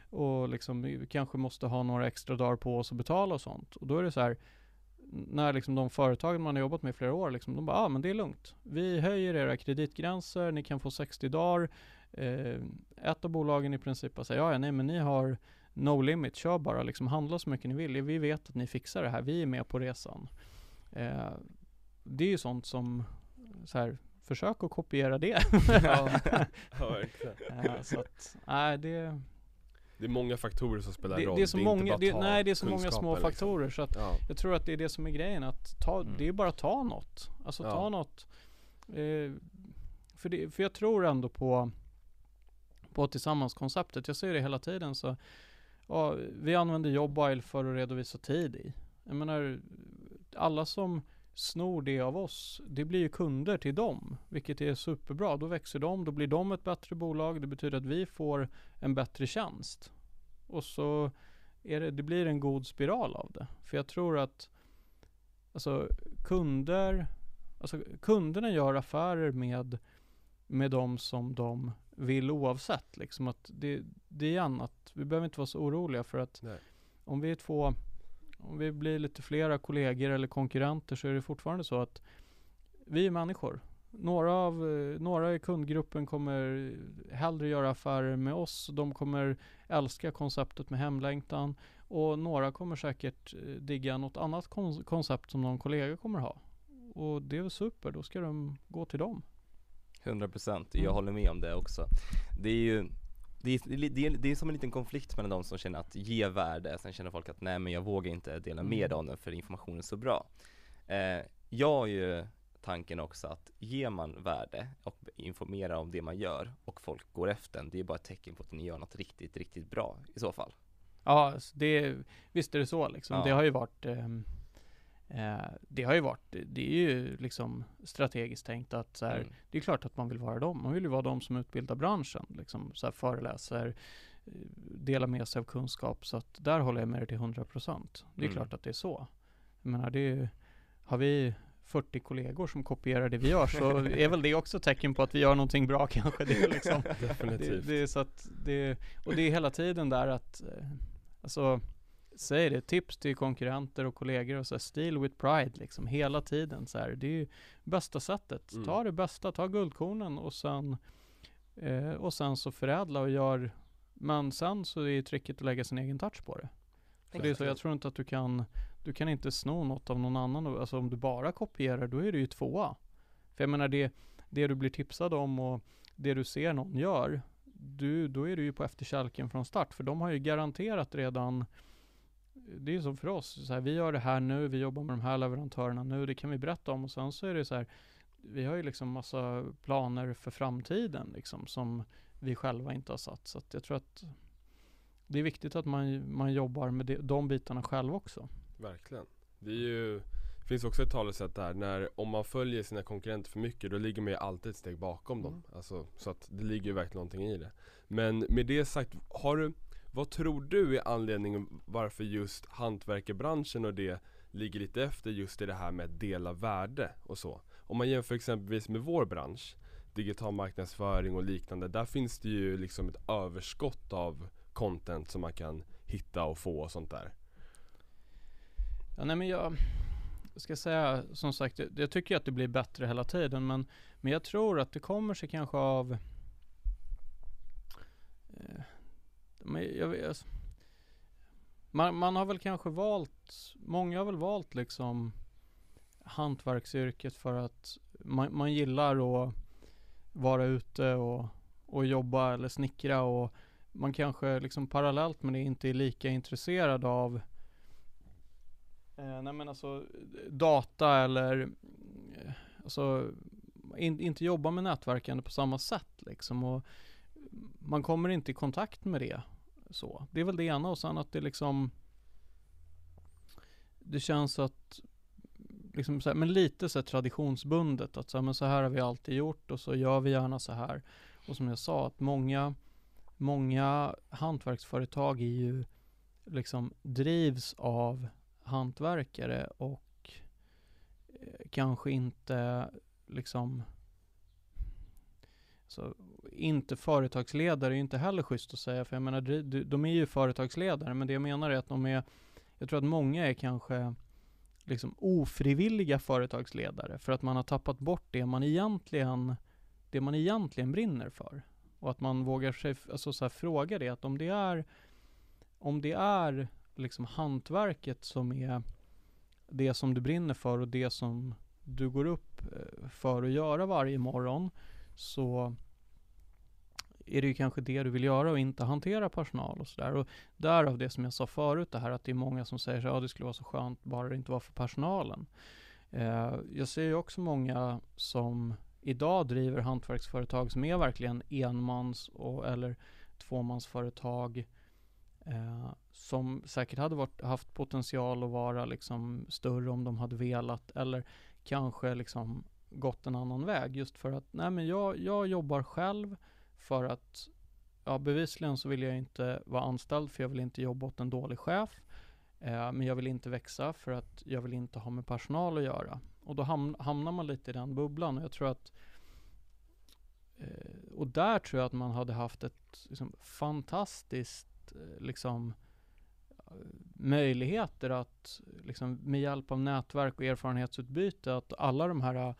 och liksom, vi kanske måste ha några extra dagar på oss att betala och sånt. Och då är det så här, när liksom de företagen man har jobbat med i flera år, liksom, de bara, ja ah, men det är lugnt. Vi höjer era kreditgränser, ni kan få 60 dagar. Eh, ett av bolagen i princip säger, ja, ja nej men ni har no limit, kör bara liksom, handla så mycket ni vill. Vi vet att ni fixar det här, vi är med på resan. Eh, det är ju sånt som, så här, försök att kopiera det. ja, ja. Eh, så att, nej det det är många faktorer som spelar det, roll. Det är så det är många, det, nej det är så många små liksom. faktorer så att ja. jag tror att det är det som är grejen att ta, mm. det är bara att ta något. Alltså ja. ta något. Eh, för, det, för jag tror ändå på, på tillsammans-konceptet. Jag ser det hela tiden så, ja, vi använder Jobile för att redovisa tid i. Jag menar, alla som snor det av oss, det blir ju kunder till dem, vilket är superbra. Då växer de, då blir de ett bättre bolag. Det betyder att vi får en bättre tjänst. Och så är det, det blir en god spiral av det. För jag tror att alltså kunder, alltså kunderna gör affärer med, med de som de vill oavsett. Liksom att det, det är annat. Vi behöver inte vara så oroliga för att Nej. om vi är två om vi blir lite flera kollegor eller konkurrenter så är det fortfarande så att vi är människor. Några, av, några i kundgruppen kommer hellre göra affärer med oss. De kommer älska konceptet med hemlängtan. Och några kommer säkert eh, digga något annat koncept som någon kollega kommer ha. Och det är väl super, då ska de gå till dem. 100% jag mm. håller med om det också. Det är ju det är, det, är, det är som en liten konflikt mellan de som känner att ge värde, sen känner folk att nej men jag vågar inte dela mm. med om den för informationen är så bra. Eh, jag har ju tanken också att ger man värde och informerar om det man gör och folk går efter den, det är bara ett tecken på att ni gör något riktigt, riktigt bra i så fall. Ja, det, visst är det så liksom. Ja. Det har ju varit Eh, det har ju varit, det är ju liksom strategiskt tänkt att så här, mm. det är klart att man vill vara dem. Man vill ju vara de som utbildar branschen, liksom så här föreläser, eh, delar med sig av kunskap. Så att där håller jag med dig till 100%. Det är mm. klart att det är så. Jag menar, det är, har vi 40 kollegor som kopierar det vi gör så är väl det också tecken på att vi gör någonting bra kanske. Det är liksom, Definitivt. Det, det är så att det, och det är hela tiden där att, eh, alltså säg det, tips till konkurrenter och kollegor och så här, steal with pride liksom hela tiden så här. Det är ju bästa sättet. Mm. Ta det bästa, ta guldkornen och sen eh, och sen så förädla och gör men sen så är ju tricket att lägga sin egen touch på det. För det är så, jag tror inte att du kan Du kan inte sno något av någon annan, alltså om du bara kopierar då är du ju tvåa. För jag menar det, det du blir tipsad om och det du ser någon gör, du, då är du ju på efterkälken från start, för de har ju garanterat redan det är som för oss, så här, vi gör det här nu, vi jobbar med de här leverantörerna nu, det kan vi berätta om och sen så är det så här, vi har ju liksom massa planer för framtiden liksom som vi själva inte har satt. Så att jag tror att det är viktigt att man, man jobbar med det, de bitarna själv också. Verkligen. Det är ju finns också ett talesätt där, när om man följer sina konkurrenter för mycket då ligger man ju alltid ett steg bakom Mm. dem. Alltså, så att det ligger ju verkligen någonting i det. Men med det sagt, har du, vad tror du är anledningen varför just hantverkarbranschen och det ligger lite efter just i det här med att dela värde och så? Om man jämför exempelvis med vår bransch, digital marknadsföring och liknande, där finns det ju liksom ett överskott av content som man kan hitta och få och sånt där. Ja, nej men jag ska säga som sagt, jag, jag tycker att det blir bättre hela tiden men, men jag tror att det kommer sig kanske av eh, men jag, vet- alltså, man, man har väl kanske valt, många har väl valt liksom hantverksyrket för att man, man gillar att vara ute och, och jobba eller snickra och man kanske liksom parallellt med det inte är lika intresserad av Eh, nej men alltså data eller eh, alltså in, inte jobba med nätverkande på samma sätt liksom och man kommer inte i kontakt med det så. Det är väl det ena och sen att det liksom det känns att liksom så här, men lite så här traditionsbundet att så här, men så här har vi alltid gjort och så gör vi gärna så här. Och som jag sa att många många hantverksföretag är ju liksom drivs av hantverkare och eh, kanske inte liksom så inte företagsledare är ju inte heller schysst att säga för jag menar de, de- är ju företagsledare men det jag menar är att de är jag tror att många är kanske liksom ofrivilliga företagsledare för att man har tappat bort det man egentligen det man egentligen brinner för. Och att man vågar sig alltså så här, fråga det att om det är om det är liksom hantverket som är det som du brinner för och det som du går upp eh, för att göra varje morgon så är det ju kanske det du vill göra och inte hantera personal och sådär. Och därav det som jag sa förut, det här att det är många som säger att ja, det skulle vara så skönt bara det inte var för personalen. Eh, jag ser ju också många som idag driver hantverksföretag som är verkligen enmans och, eller tvåmansföretag eh, som säkert hade varit, haft potential att vara liksom större om de hade velat eller kanske liksom gått en annan väg just för att nej men jag, jag jobbar själv för att ja bevisligen så vill jag inte vara anställd för jag vill inte jobba åt en dålig chef. Eh, men jag vill inte växa för att jag vill inte ha med personal att göra. Och då ham- hamnar man lite i den bubblan. Och jag tror att eh, och där tror jag att man hade haft ett liksom, fantastiskt eh, liksom eh, möjligheter att liksom med hjälp av nätverk och erfarenhetsutbyte att alla de här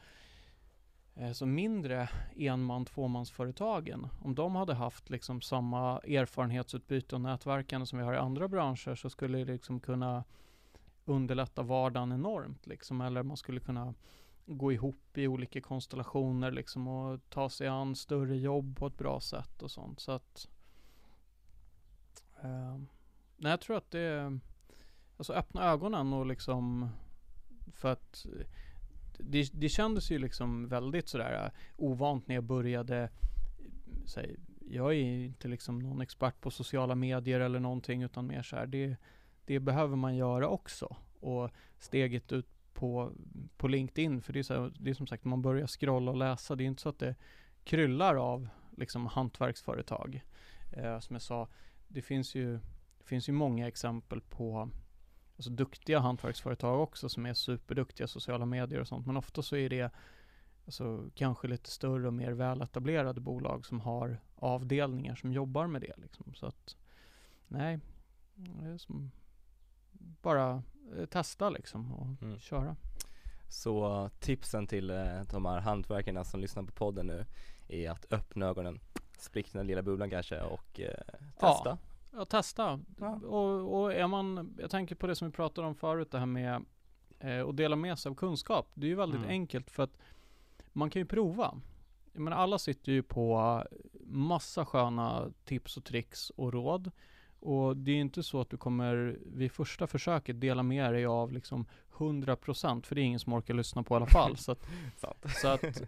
Eh, så mindre enman tvåmansföretagen om de hade haft liksom samma erfarenhetsutbyte och nätverkande som vi har i andra branscher så skulle det liksom kunna underlätta vardagen enormt liksom. Eller man skulle kunna gå ihop i olika konstellationer liksom och ta sig an större jobb på ett bra sätt och sånt. Så att eh, Nej, jag tror att det är, alltså öppna ögonen och liksom för att det, det kändes ju liksom väldigt sådär äh, ovant när jag började här, jag är inte liksom någon expert på sociala medier eller någonting utan mer så här, det, det behöver man göra också. Och steget ut på, på LinkedIn för det är, så här, det är som sagt man börjar scrolla och läsa. Det är inte så att det kryllar av liksom hantverksföretag. Eh, som jag sa det finns ju det finns ju många exempel på alltså, duktiga hantverksföretag också som är superduktiga sociala medier och sånt. Men ofta så är det alltså, kanske lite större och mer väletablerade bolag som har avdelningar som jobbar med det. Liksom. Så att nej, det är som bara eh, testa liksom och Mm. köra. Så tipsen till eh, de här hantverkarna som lyssnar på podden nu är att öppna ögonen, sprick den lilla bubblan kanske och eh, testa. Ja, testa. Ja. Och, och är man, jag tänker på det som vi pratade om förut, det här med eh, att dela med sig av kunskap. Det är ju väldigt Mm. enkelt för att man kan ju prova. Jag menar, alla sitter ju på massa sköna tips och tricks och råd. Och det är inte så att du kommer vid första försöket dela med dig av liksom 100% för det är ingen som orkar lyssna på i alla fall. så att, så att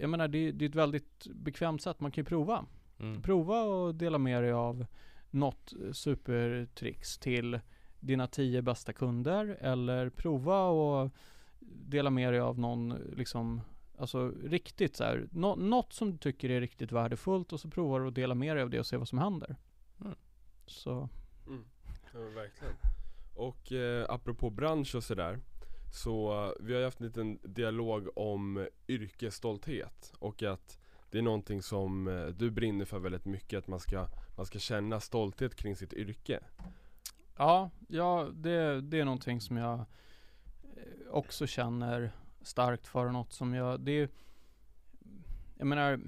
jag menar det, det är ett väldigt bekvämt sätt. Man kan ju prova. Mm. Prova och dela med dig av något eh, supertricks till dina tio bästa kunder eller prova och dela med dig av någon liksom Alltså riktigt så här, nå- något som du tycker är riktigt värdefullt och så provar du att dela med dig av det och se vad som händer. Mm. Så, Mm. Ja, verkligen. Och eh, apropå bransch och sådär Så eh, vi har ju haft en liten dialog om yrkesstolthet och att det är någonting som eh, du brinner för väldigt mycket, att man ska, man ska känna stolthet kring sitt yrke. ja, ja det, det är någonting som jag eh, också känner starkt för något som jag, det är, jag menar,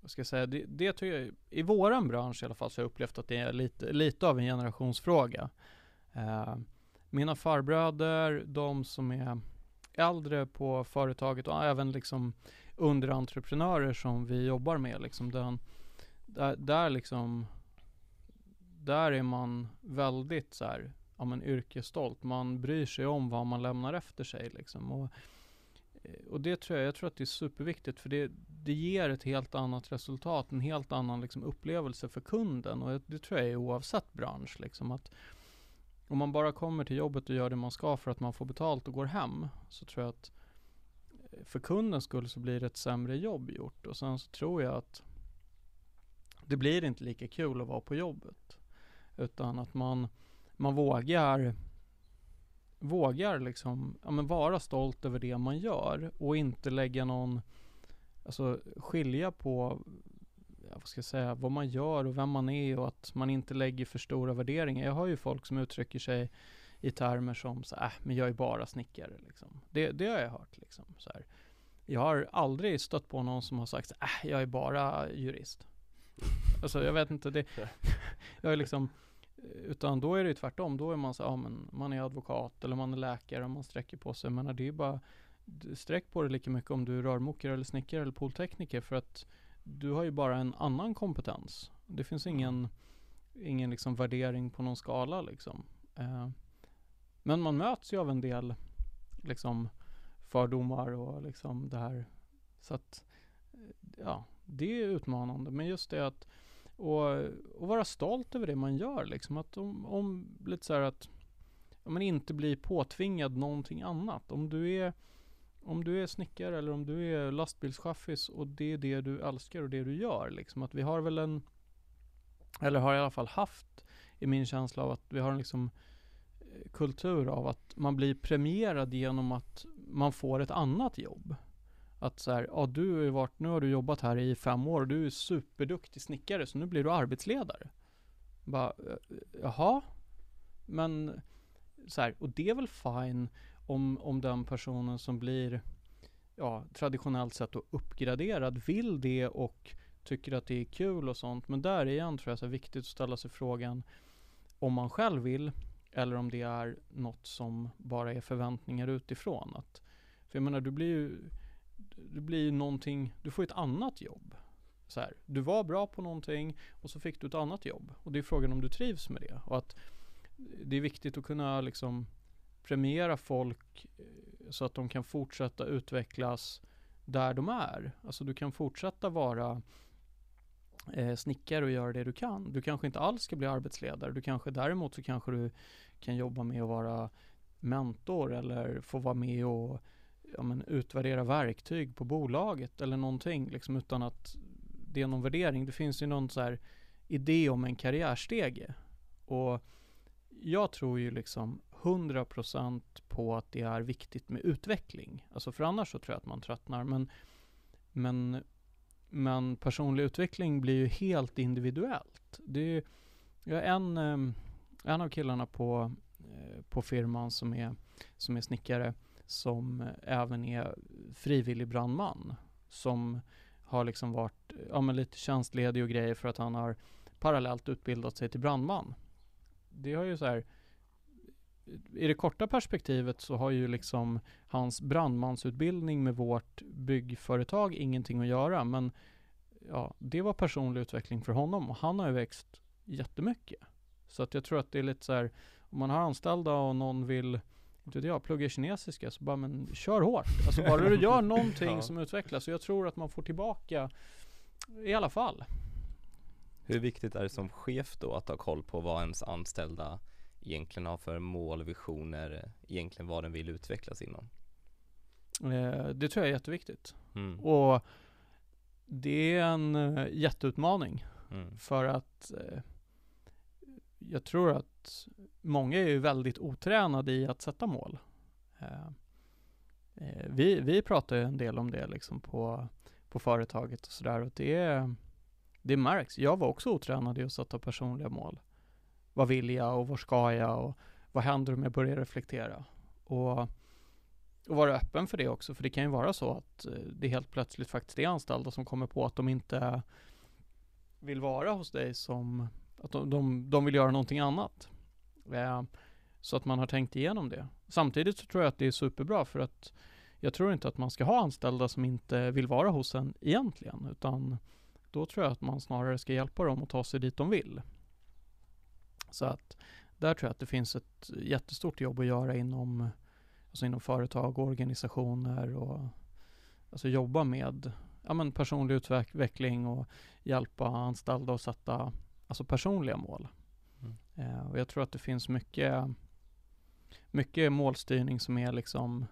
vad ska jag säga, det, det tycker jag, i våran bransch i alla fall så har jag upplevt att det är lite, lite av en generationsfråga. Eh, mina farbröder, de som är äldre på företaget och även liksom underentreprenörer som vi jobbar med liksom, den, där, där liksom, där är man väldigt så här, ja men yrkesstolt. Man bryr sig om vad man lämnar efter sig liksom. Och, eh, och det tror jag, jag tror att det är superviktigt för det, det ger ett helt annat resultat, en helt annan liksom upplevelse för kunden och det tror jag är oavsett bransch liksom att om man bara kommer till jobbet och gör det man ska för att man får betalt och går hem så tror jag att eh, för kundens skull så blir det ett sämre jobb gjort. Och sen så tror jag att det blir inte lika kul att vara på jobbet. Utan att man man vågar vågar liksom, ja men vara stolt över det man gör. Och inte lägga någon, alltså skilja på, ja, vad ska jag säga, vad man gör och vem man är. Och att man inte lägger för stora värderingar. Jag har ju folk som uttrycker sig i termer som så äh, men jag är bara snickare liksom. Det, det har jag hört liksom. Så här. Jag har aldrig stött på någon som har sagt äh, jag är bara jurist. Alltså jag vet inte, det, jag är liksom utan då är det ju tvärtom, då är man så, ja men man är advokat eller man är läkare och man sträcker på sig. Men det är ju bara, sträck på det lika mycket om du är rörmokare eller snickare eller pooltekniker för att du har ju bara en annan kompetens. Det finns ingen, ingen liksom värdering på någon skala liksom. Eh, men man möts ju av en del liksom fördomar och liksom det här. Så att, ja, det är utmanande. Men just det att och, och vara stolt över det man gör liksom. Att om, om lite så här att om man inte blir påtvingad någonting annat. Om du är om du är snickare eller om du är lastbilschaffis och det är det du älskar och det du gör liksom. Att vi har väl en eller har i alla fall haft i min känsla av att vi har en liksom eh, kultur av att man blir premierad genom att man får ett annat jobb. Att så här, ja du har ju varit, nu har du jobbat här i fem år och du är superduktig snickare så nu blir du arbetsledare. Bara, jaha? Men så här, och det är väl fine om, om den personen som blir, ja traditionellt sett då uppgraderad vill det och tycker att det är kul och sånt. Men där igen tror jag så är viktigt att ställa sig frågan om man själv vill eller om det är något som bara är förväntningar utifrån. Att, för jag menar, du blir ju du blir någonting, du får ett annat jobb. Så här, du var bra på någonting och så fick du ett annat jobb. Och det är frågan om du trivs med det. Och att det är viktigt att kunna liksom premiera folk eh, så att de kan fortsätta utvecklas där de är. Alltså du kan fortsätta vara eh, snickare och göra det du kan. Du kanske inte alls ska bli arbetsledare. Du kanske däremot så kanske du kan jobba med att vara mentor eller få vara med och ja, men, utvärdera verktyg på bolaget eller någonting liksom utan att det är någon värdering. Det finns ju någon så här idé om en karriärstege och jag tror ju liksom 100% på att det är viktigt med utveckling. Alltså för annars så tror jag att man tröttnar. Men, men, men personlig utveckling blir ju helt individuellt. Det är, jag är en, ehm, en av killarna på, eh, på firman som är, som är snickare som även är frivillig brandman. Som har liksom varit ja, men lite tjänstledig och grejer för att han har parallellt utbildat sig till brandman. Det har ju så här i det korta perspektivet så har ju liksom hans brandmansutbildning med vårt byggföretag ingenting att göra. Men ja, det var personlig utveckling för honom och han har ju växt jättemycket. Så att jag tror att det är lite så här, om man har anställda och någon vill, inte vet jag, plugga kinesiska, så bara men kör hårt. Alltså bara du gör någonting Ja. som utvecklas. Så jag tror att man får tillbaka i alla fall. Hur viktigt är det som chef då att ha koll på vad ens anställda egentligen har för mål visioner, egentligen vad den vill utvecklas inom? Eh, det tror jag är jätteviktigt. Mm. Och det är en eh, jätteutmaning. Mm. För att eh, jag tror att många är ju väldigt otränade i att sätta mål. Eh, eh, vi, vi pratar ju en del om det liksom på, på företaget och sådär och det, det märks. Jag var också otränad i att sätta personliga mål. Vad vill jag och var ska jag och vad händer om jag börjar reflektera? Och, och vara öppen för det också, för det kan ju vara så att eh, det helt plötsligt faktiskt är anställda som kommer på att de inte vill vara hos dig som, att de, de, de vill göra någonting annat. Eh, så att man har tänkt igenom det. Samtidigt så tror jag att det är superbra för att jag tror inte att man ska ha anställda som inte vill vara hos en egentligen, utan då tror jag att man snarare ska hjälpa dem att ta sig dit de vill. Så att där tror jag att det finns ett jättestort jobb att göra inom, alltså inom företag och organisationer och alltså jobba med ja, men personlig utveckling och hjälpa anställda att sätta alltså personliga mål. Mm. Eh, och jag tror att det finns mycket, mycket målstyrning som är liksom,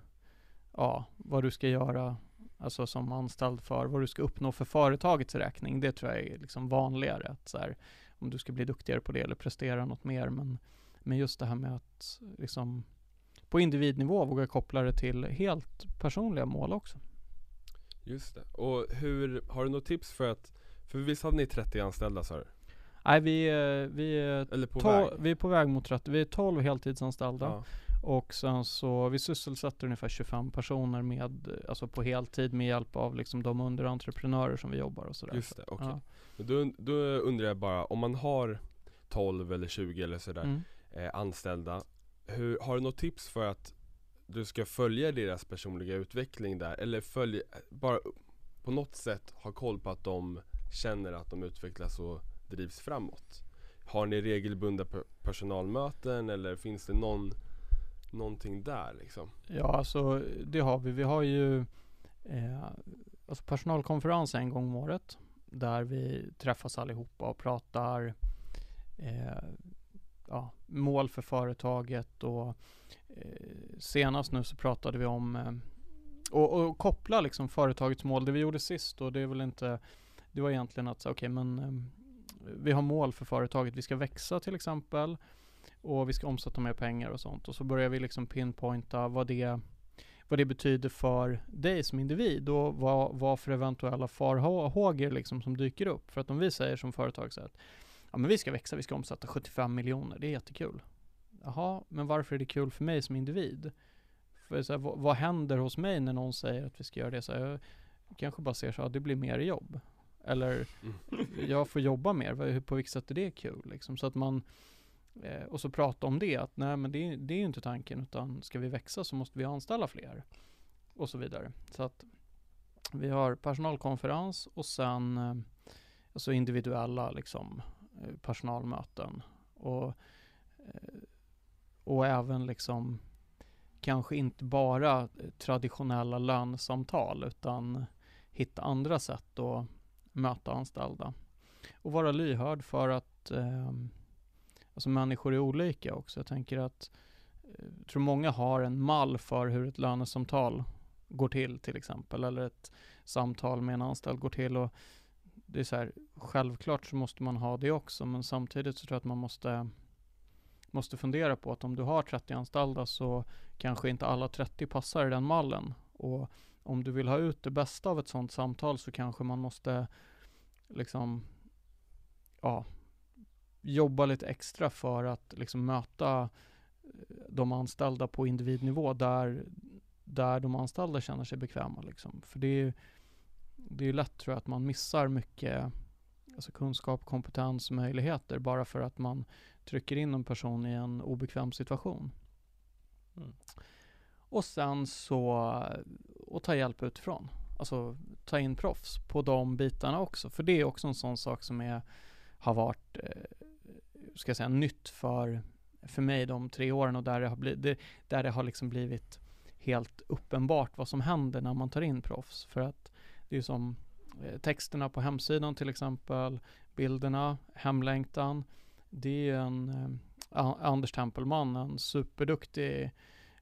ja, vad du ska göra, alltså som anställd för, vad du ska uppnå för företagets räkning. Det tror jag är liksom vanligare, att så här, om du ska bli duktigare på det eller prestera något mer. Men, men just det här med att liksom på individnivå våga koppla det till helt personliga mål också. Just det. Och hur, har du något tips för att, för visst hade ni 30 anställda sa du? Nej, vi, är- vi, är Eller på väg? vi är på väg mot 30, vi är 12 heltidsanställda. Ja. Och sen så, vi sysselsätter ungefär 25 personer med, alltså på heltid med hjälp av liksom de underentreprenörer som vi jobbar och sådär. Just det, okej. Ja. Men Då, då undrar jag bara, om man har 12 eller 20 eller sådär Mm. eh, anställda hur, Har du något tips för att du ska följa deras personliga utveckling där? Eller följ, bara på något sätt ha koll på att de känner att de utvecklas och drivs framåt? Har ni regelbundna pe- personalmöten eller finns det någon Någonting där liksom? Ja, alltså det har vi. Vi har ju eh, alltså personalkonferens en gång om året. Där vi träffas allihopa och pratar eh, ja, mål för företaget och eh, senast nu så pratade vi om eh, och, och koppla liksom företagets mål. Det vi gjorde sist och det är väl inte Det var egentligen att säga okej men eh, vi har mål för företaget. Vi ska växa till exempel och vi ska omsätta mer pengar och sånt. Och så börjar vi liksom pinpointa vad det, vad det betyder för dig som individ och vad, vad för eventuella farhågor liksom som dyker upp. För att om vi säger som företag så att ja men vi ska växa, vi ska omsätta 75 miljoner, det är jättekul. Jaha, men varför är det kul för mig som individ? För så här, vad, vad händer hos mig när någon säger att vi ska göra det? Så här, jag kanske bara ser så att det blir mer jobb. Eller jag får jobba mer, på vilket sätt är det kul? Liksom? Så att man, eh, och så prata om det, att nej men det, det är ju inte tanken, utan ska vi växa så måste vi anställa fler. Och så vidare. Så att vi har personalkonferens och sen eh, alltså individuella liksom, eh, personalmöten. Och, eh, och även liksom kanske inte bara traditionella lönesamtal utan hitta andra sätt att möta anställda. Och vara lyhörd för att eh, alltså människor är olika också. Jag tänker att eh, jag tror många har en mall för hur ett lönesamtal går till till exempel. Eller ett samtal med en anställd går till. Och det är så här, självklart så måste man ha det också. Men samtidigt så tror jag att man måste måste fundera på att om du har 30 anställda så kanske inte alla 30 passar i den mallen. Och om du vill ha ut det bästa av ett sådant samtal så kanske man måste liksom ja, jobba lite extra för att liksom möta eh, de anställda på individnivå där, där de anställda känner sig bekväma. Liksom. För det är det är lätt tror jag att man missar mycket alltså kunskap, kompetens, möjligheter bara för att man trycker in en person i en obekväm situation. Mm. Och sen så, och ta hjälp utifrån. Alltså ta in proffs på de bitarna också. För det är också en sån sak som är, har varit eh, ska jag säga, nytt för, för mig de tre åren och där det har, blivit, det, där det har liksom blivit helt uppenbart vad som händer när man tar in proffs. För att det är som eh, texterna på hemsidan till exempel, bilderna, hemlängtan. Det är en eh, Anders Tempelman, en superduktig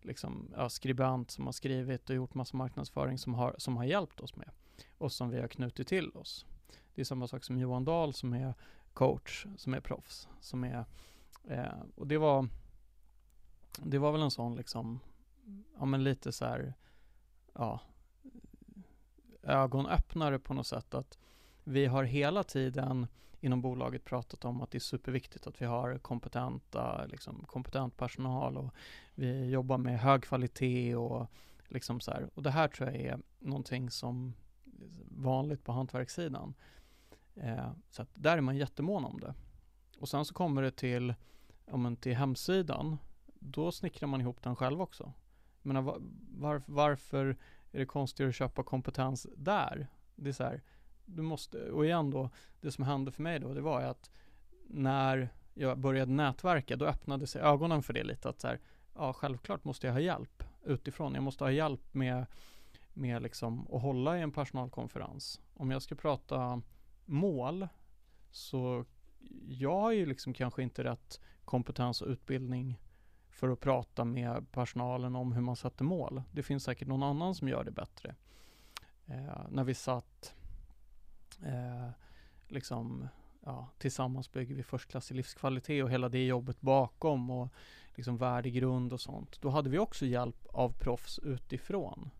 liksom, ja, skribent som har skrivit och gjort massa marknadsföring som har, som har hjälpt oss med och som vi har knutit till oss. Det är samma sak som Johan Dahl som är coach, som är proffs, som är eh, och det var det var väl en sån liksom ja men lite så här, ja ögonöppnare på något sätt att vi har hela tiden inom bolaget pratat om att det är superviktigt att vi har kompetenta, liksom, kompetent personal och vi jobbar med hög kvalitet och liksom så här. Och det här tror jag är någonting som är vanligt på hantverkssidan. Eh, så att där är man jättemån om det. Och sen så kommer det till, om till hemsidan, då snickrar man ihop den själv också. Jag menar, var, var, varför är det konstigt att köpa kompetens där? Det är så här, du måste, och igen då, det som hände för mig då, det var att när jag började nätverka, då öppnade sig ögonen för det lite att så här, ja självklart måste jag ha hjälp utifrån. Jag måste ha hjälp med, med liksom att hålla i en personalkonferens. Om jag ska prata mål, så jag har ju liksom kanske inte rätt kompetens och utbildning för att prata med personalen om hur man sätter mål. Det finns säkert någon annan som gör det bättre. Eh, när vi satt eh, liksom, ja, tillsammans bygger vi förstklassig livskvalitet och hela det jobbet bakom och liksom värdegrund och sånt. Då hade vi också hjälp av proffs utifrån.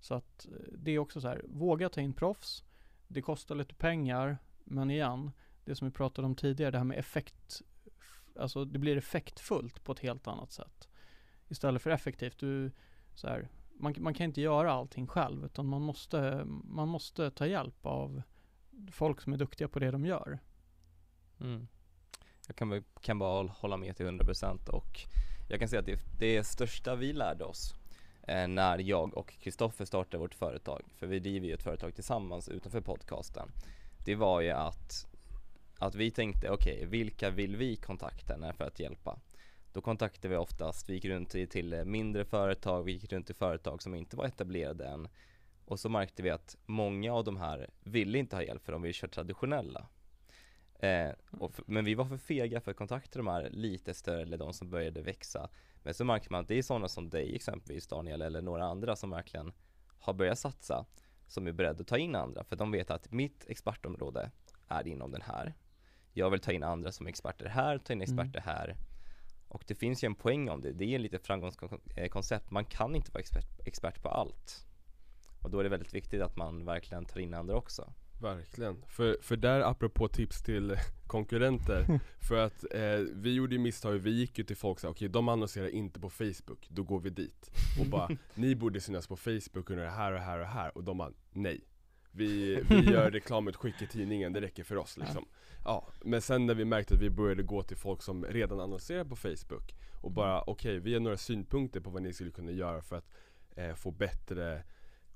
Så att eh, det är också så här, våga ta in proffs. Det kostar lite pengar, men igen, det som vi pratade om tidigare, det här med effekt, alltså det blir effektfullt på ett helt annat sätt. Istället för effektivt, du, så här, man, man kan inte göra allting själv, utan man måste, man måste ta hjälp av folk som är duktiga på det de gör. Mm. Jag kan, kan bara hålla med till 100% och jag kan säga att det, det största vi lärde oss Eh, när jag och Kristoffer startade vårt företag, för vi driver ju ett företag tillsammans utanför podcasten, det var ju att, att vi tänkte okej, okay, vilka vill vi kontakta för att hjälpa? Då kontaktade vi oftast, vi gick runt till mindre företag, vi gick runt till företag som inte var etablerade än och så märkte vi att många av de här ville inte ha hjälp för de vill köra traditionella. Eh, för, men vi var för fega för att kontakta de här lite större eller de som började växa. Men så märker man att det är sådana som dig exempelvis Daniel eller några andra som verkligen har börjat satsa som är beredda att ta in andra för de vet att mitt expertområde är inom den här. Jag vill ta in andra som experter här, ta in experter mm. här. Och det finns ju en poäng om det, det är en lite framgångskoncept. Man kan inte vara expert, expert på allt. Och då är det väldigt viktigt att man verkligen tar in andra också Verkligen, för, för där apropå tips till konkurrenter För att eh, vi gjorde ju misstag, vi gick ju till folk och sa okej okay, de annonserar inte på Facebook, då går vi dit. Och bara, ni borde synas på Facebook under det här och här och här. Och de bara, nej. Vi, vi gör reklamutskick i tidningen, det räcker för oss liksom. Ja, men sen när vi märkte att vi började gå till folk som redan annonserar på Facebook Och bara, okej okay, vi har några synpunkter på vad ni skulle kunna göra för att eh, få bättre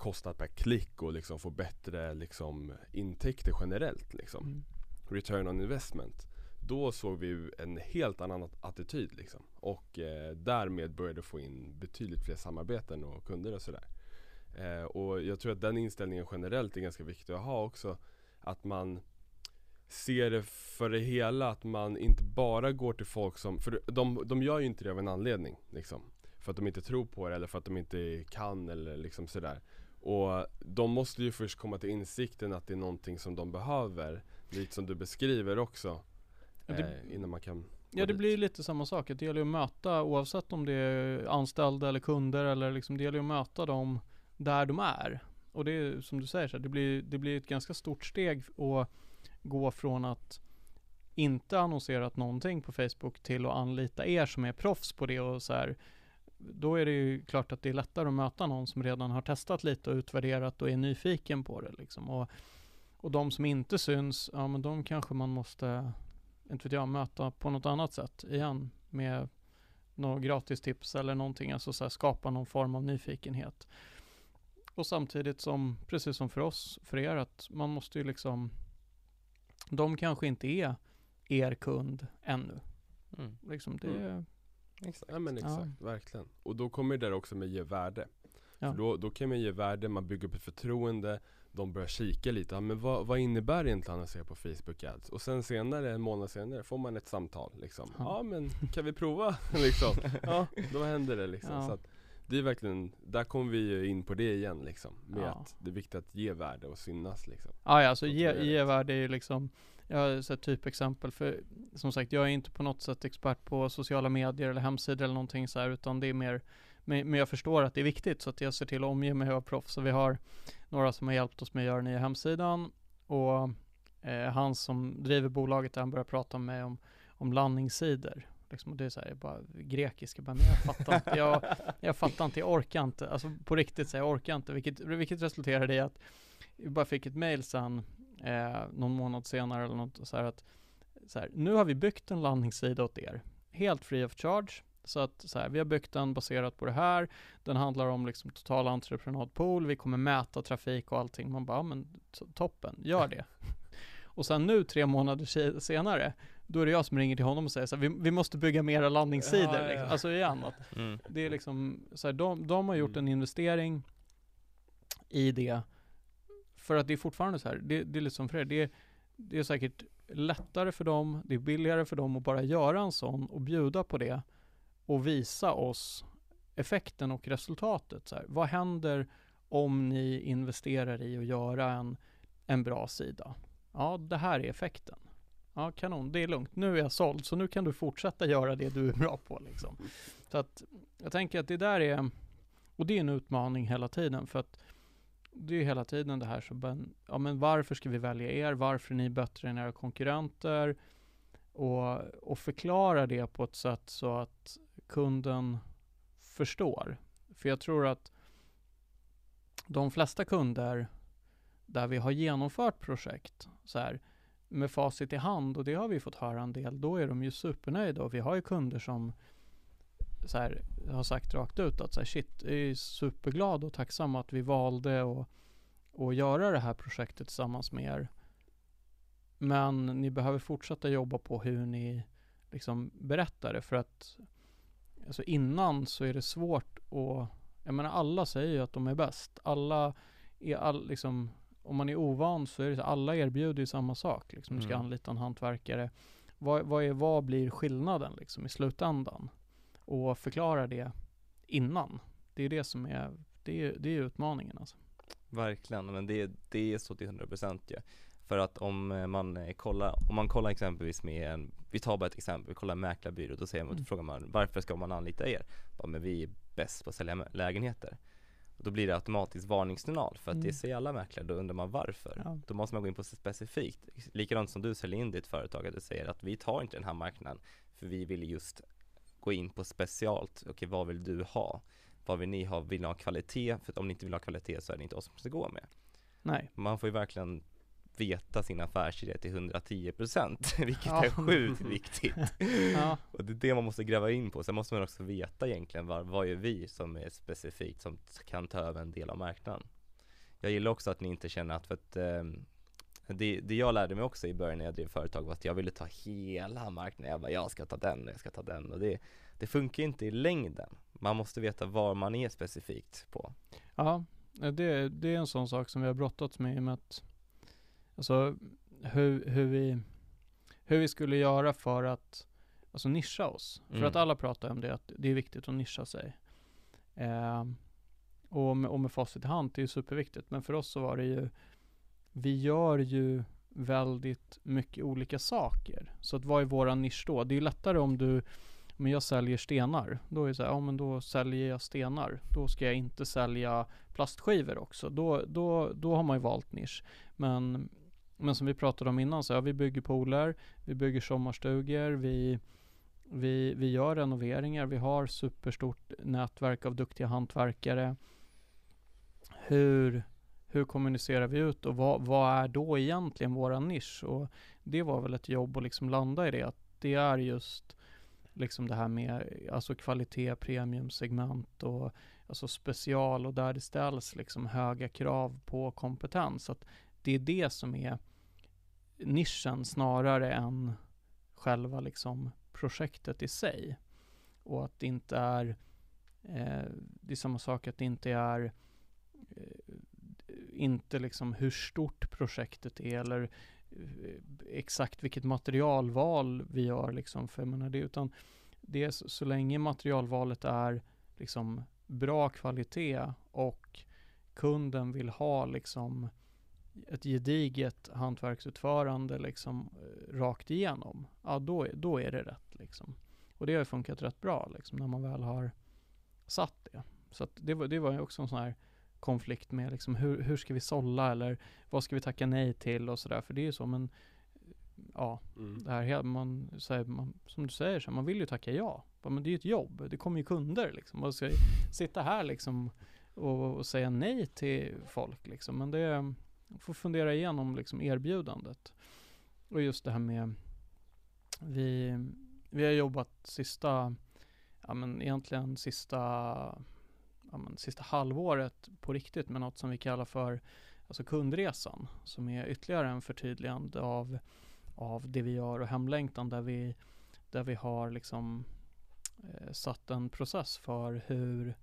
kostnad per klick och liksom få bättre liksom, intäkter generellt. Liksom. Mm. Return on investment. Då såg vi en helt annan attityd liksom. Och eh, därmed började få in betydligt fler samarbeten och kunder och sådär. Eh, och jag tror att den inställningen generellt är ganska viktig att ha också. Att man ser det för det hela, att man inte bara går till folk som, för de, de gör ju inte det av en anledning liksom. För att de inte tror på det eller för att de inte kan eller liksom sådär. Och de måste ju först komma till insikten att det är någonting som de behöver. Lite som du beskriver också ja, det, eh, Innan man kan Ja det dit. blir lite samma sak, det gäller att möta oavsett om det är anställda eller kunder eller liksom det gäller att möta dem där de är. Och det är som du säger så här, det blir, det blir ett ganska stort steg att gå från att inte annonserat någonting på Facebook till att anlita er som är proffs på det och så här då är det ju klart att det är lättare att möta någon som redan har testat lite och utvärderat och är nyfiken på det liksom. Och, och de som inte syns, ja men de kanske man måste, inte vet jag, möta på något annat sätt igen med några gratis tips eller någonting, alltså så här, skapa någon form av nyfikenhet. Och samtidigt som, precis som för oss, för er, att man måste ju liksom, de kanske inte är er kund ännu. Mm. Liksom det, Mm. Exakt. Ja men Ja. exakt, verkligen. Och då kommer det där också med ge värde. Ja. För då, då kan man ge värde, man bygger upp ett förtroende, de börjar kika lite, ja, men vad, vad innebär egentligen annonsera på Facebook Ads? Och sen senare, en månad senare, får man ett samtal liksom. Ja. Ja, men kan vi prova? liksom. Ja, då händer det liksom. Ja. Så att det är verkligen, där kommer vi ju in på det igen liksom. Med Ja. att det är viktigt att ge värde och synas liksom. Ja, ja, alltså ge, ge värde är ju liksom jag har sett typexempel för Som sagt, jag är inte på något sätt expert på sociala medier eller hemsidor eller någonting så här Utan det är mer Men, jag förstår att det är viktigt så att jag ser till att omge mig av proffs. Så vi har Några som har hjälpt oss med att göra nya hemsidan Och eh, Han som driver bolaget han börjar prata med mig om Om landningssidor. Liksom, och det är så här, jag bara grekiska, bara, men jag fattar inte, jag, jag fattar inte, jag orkar inte, alltså på riktigt så jag orkar inte, vilket, vilket resulterade i att vi bara fick ett mail sen, eh, någon månad senare eller något så här att så här, nu har vi byggt en landningssida åt er, helt free of charge. Så att så här, vi har byggt den baserat på det här. Den handlar om liksom total entreprenadpool. Vi kommer mäta trafik och allting. Man bara, ja, men toppen, gör det. och sen nu tre månader se- senare, då är det jag som ringer till honom och säger så här, vi, vi måste bygga mera landningssidor. Ja, ja, ja. Liksom. Alltså igen, att Mm. det är liksom, så här, de, de har gjort Mm. en investering i det. För att det är fortfarande så här, det, det är liksom för er, det, det är säkert lättare för dem, det är billigare för dem att bara göra en sån och bjuda på det och visa oss effekten och resultatet. Så här, vad händer om ni investerar i att göra en, en bra sida? Ja, det här är effekten. Ja, kanon, det är lugnt. Nu är jag såld, så nu kan du fortsätta göra det du är bra på liksom. Så att jag tänker att det där är, och det är en utmaning hela tiden för att det är hela tiden det här så, ben, ja men varför ska vi välja er? Varför är ni bättre än era konkurrenter? Och, och förklara det på ett sätt så att kunden förstår. För jag tror att de flesta kunder där vi har genomfört projekt så här med facit i hand och det har vi fått höra en del, då är de ju supernöjda och vi har ju kunder som så här, har sagt rakt ut att så här, shit, jag är superglad och tacksam att vi valde att, att göra det här projektet tillsammans med er. Men ni behöver fortsätta jobba på hur ni liksom berättar det för att alltså innan så är det svårt att, jag menar alla säger ju att de är bäst. Alla är all, liksom, om man är ovan så är det så, alla erbjuder ju samma sak liksom. Du ska Mm. anlita en hantverkare. Vad, vad, är, vad blir skillnaden liksom i slutändan? Och förklara det innan. Det är det som är, det är, det är utmaningen alltså. Verkligen, men det, det är så till 100% ju. För att om eh, man eh, kollar, om man kollar exempelvis med en, vi tar bara ett exempel, vi kollar mäklarbyrå, då säger man, Mm. frågar man varför ska man anlita er? Bara, men vi är bäst på att sälja lägenheter. Och då blir det automatiskt varningssignal för att det Mm. säger alla mäklare, då undrar man varför. Ja. Då måste man gå in på specifikt, likadant som du säljer in ditt företag, att du säger att vi tar inte den här marknaden, för vi vill just gå in på specialt, okej vad vill du ha? Vad vill ni ha? Vill ni ha kvalitet? För om ni inte vill ha kvalitet så är det inte oss som ska gå med. Nej. Man får ju verkligen veta sin affärsidé till 110% vilket Ja. är sjukt viktigt. Ja. Och det är det man måste gräva in på. Sen måste man också veta egentligen vad, vad är vi som är specifikt som kan ta över en del av marknaden. Jag gillar också att ni inte känner att, för att ehm, det, det jag lärde mig också i början när jag drev företag var att jag ville ta hela marknaden. Jag bara, jag ska ta den, jag ska ta den och det, det funkar inte i längden. Man måste veta var man är specifikt på. Ja, det, det är en sån sak som vi har brottats med i och med att Alltså hur, hur vi Hur vi skulle göra för att Alltså nischa oss. För Mm. att alla pratar om det, att det är viktigt att nischa sig. Ehm, och, med, och med facit i hand, det är ju superviktigt. Men för oss så var det ju vi gör ju väldigt mycket olika saker. Så att vad är våran nisch då? Det är ju lättare om du men jag säljer stenar. Då är det så här, ja men då säljer jag stenar. Då ska jag inte sälja plastskivor också. Då, då, då har man ju valt nisch. Men, men som vi pratade om innan, så ja, vi bygger pooler, vi bygger sommarstugor, vi, vi, vi gör renoveringar, vi har superstort nätverk av duktiga hantverkare. Hur, hur kommunicerar vi ut och vad, vad är då egentligen våran nisch? Och det var väl ett jobb att liksom landa i det, att det är just liksom det här med alltså kvalitet, premiumsegment och alltså special och där det ställs liksom höga krav på kompetens. Att det är det som är nischen snarare än själva liksom projektet i sig. Och att det inte är, eh, det är samma sak att det inte är eh, inte liksom hur stort projektet är eller eh, exakt vilket materialval vi gör liksom, för menar det, utan det är så, så länge materialvalet är liksom bra kvalitet och kunden vill ha liksom ett gediget hantverksutförande liksom eh, rakt igenom, ja då, då är det rätt liksom. Och det har funkat rätt bra liksom när man väl har satt det. Så att det var, det var ju också en sån här konflikt med liksom hur, hur ska vi sålla eller vad ska vi tacka nej till och sådär. För det är ju så, men ja, Mm. det här, man, så här, man, som du säger, så här, man vill ju tacka ja. Men det är ju ett jobb, det kommer ju kunder liksom. Man ska sitta här liksom och, och säga nej till folk liksom. Men det, får fundera igenom liksom erbjudandet. Och just det här med, vi, vi har jobbat sista, ja men egentligen sista, ja men sista halvåret på riktigt med något som vi kallar för alltså kundresan. Som är ytterligare en förtydligande av av det vi gör och hemlängtan där vi, där vi har liksom eh, satt en process för hur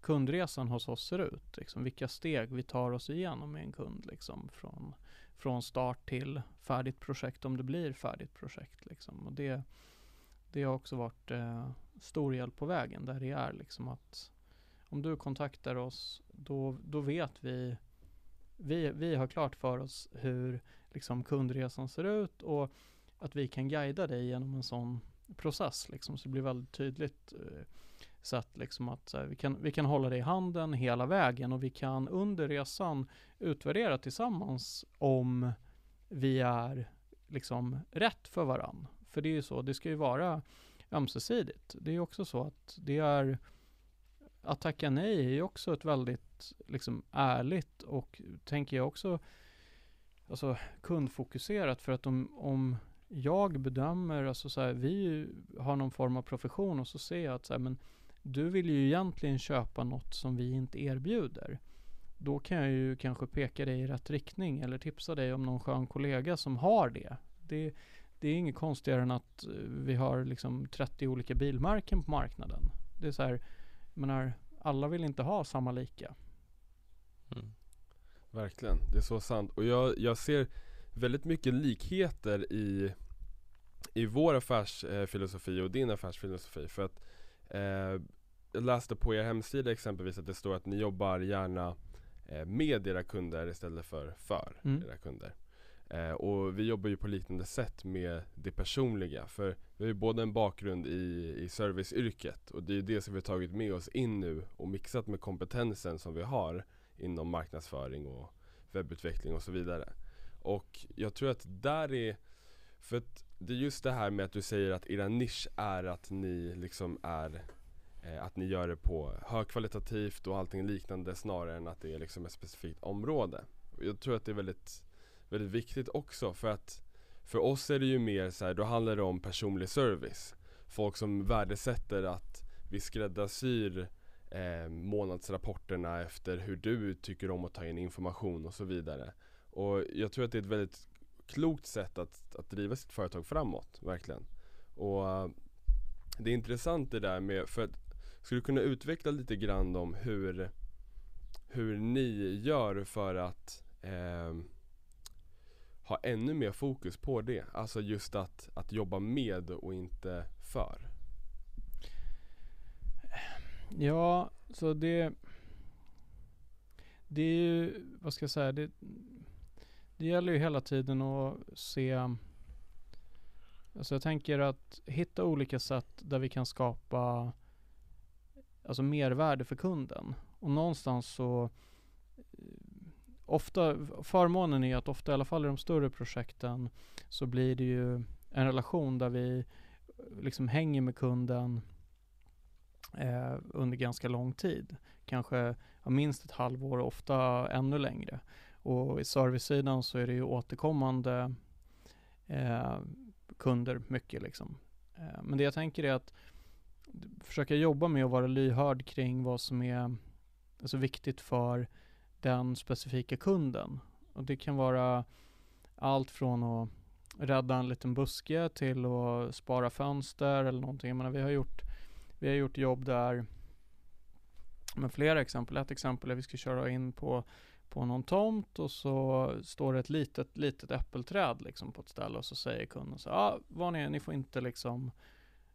kundresan hos oss ser ut. Liksom vilka steg vi tar oss igenom med en kund liksom från, från start till färdigt projekt om det blir färdigt projekt. Liksom. Och det, det har också varit eh, stor hjälp på vägen där det är liksom att om du kontaktar oss då, då vet vi vi, vi har klart för oss hur liksom kundresan ser ut och att vi kan guida dig genom en sån process liksom, så det blir väldigt tydligt eh, sätt liksom att så här, vi, kan, vi kan hålla dig i handen hela vägen och vi kan under resan utvärdera tillsammans om vi är liksom rätt för varann. För det är ju så, det ska ju vara ömsesidigt. Det är ju också så att det är att tacka nej är ju också ett väldigt liksom ärligt och tänker jag också alltså kundfokuserat för att om, om jag bedömer, alltså så här, vi har någon form av profession och så ser jag att så här, men du vill ju egentligen köpa något som vi inte erbjuder. Då kan jag ju kanske peka dig i rätt riktning eller tipsa dig om någon skön kollega som har det. Det, det är inget konstigare än att eh, vi har liksom 30 olika bilmärken på marknaden. Det är så här, menar, alla vill inte ha samma lika. Mm. Verkligen, det är så sant. Och jag, jag ser väldigt mycket likheter i, i vår affärsfilosofi och din affärsfilosofi. För att eh, jag läste på er hemsida exempelvis att det står att ni jobbar gärna eh, med era kunder istället för för Mm. era kunder. Eh, och vi jobbar ju på liknande sätt med det personliga. För vi har ju både en bakgrund i, i serviceyrket och det är ju det som vi har tagit med oss in nu och mixat med kompetensen som vi har inom marknadsföring och webbutveckling och så vidare. Och jag tror att där är, för att det är just det här med att du säger att era nisch är att ni liksom är eh, att ni gör det på högkvalitativt och allting liknande snarare än att det är liksom ett specifikt område. Och jag tror att det är väldigt, väldigt viktigt också för att för oss är det ju mer så här, då handlar det om personlig service. Folk som värdesätter att vi skräddarsyr eh, månadsrapporterna efter hur du tycker om att ta in information och så vidare. Och jag tror att det är ett väldigt klokt sätt att, att driva sitt företag framåt, verkligen. Och eh, det är intressant det där med, för att skulle du kunna utveckla lite grann om hur, hur ni gör för att eh, ha ännu mer fokus på det? Alltså just att, att jobba med och inte för. Ja, så det Det är ju, vad ska jag säga, det, det gäller ju hela tiden att se Alltså jag tänker att hitta olika sätt där vi kan skapa Alltså mervärde för kunden. Och någonstans så Ofta, förmånen är att ofta i alla fall i de större projekten så blir det ju en relation där vi liksom hänger med kunden eh, under ganska lång tid. Kanske minst ett halvår, ofta ännu längre. Och i servicesidan så är det ju återkommande eh, kunder mycket liksom. Eh, men det jag tänker är att försöka jobba med att vara lyhörd kring vad som är alltså, viktigt för den specifika kunden. Och det kan vara allt från att rädda en liten buske till att spara fönster eller någonting. Jag menar, vi har gjort, vi har gjort jobb där med flera exempel. Ett exempel är att vi ska köra in på, på någon tomt och så står det ett litet, litet äppelträd liksom på ett ställe och så säger kunden så ja, ah, vad ni är, ni får inte liksom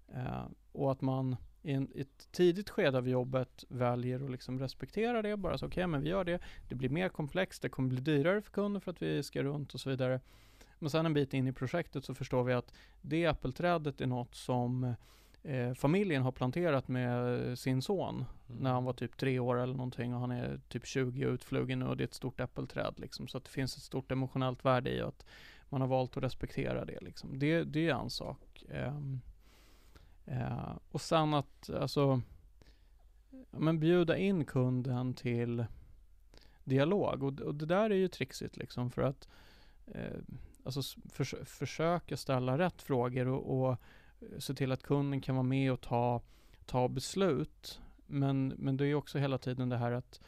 eh, och att man i, en, ett tidigt skede av jobbet väljer att liksom respektera det, bara så okej, okay, men vi gör det. Det blir mer komplext, det kommer bli dyrare för kunden för att vi ska runt och så vidare. Men sen en bit in i projektet så förstår vi att det äppelträdet är något som eh, familjen har planterat med sin son mm. när han var typ tre år eller någonting och han är typ 20 och utflugen nu och det är ett stort äppelträd liksom. Så att det finns ett stort emotionellt värde i att man har valt att respektera det liksom. Det, det är en sak. Um, Eh, och sen att, alltså, men bjuda in kunden till dialog och, och det där är ju trixigt liksom för att eh, alltså för, försöka ställa rätt frågor och, och eh, se till att kunden kan vara med och ta, ta beslut. Men, men det är också hela tiden det här att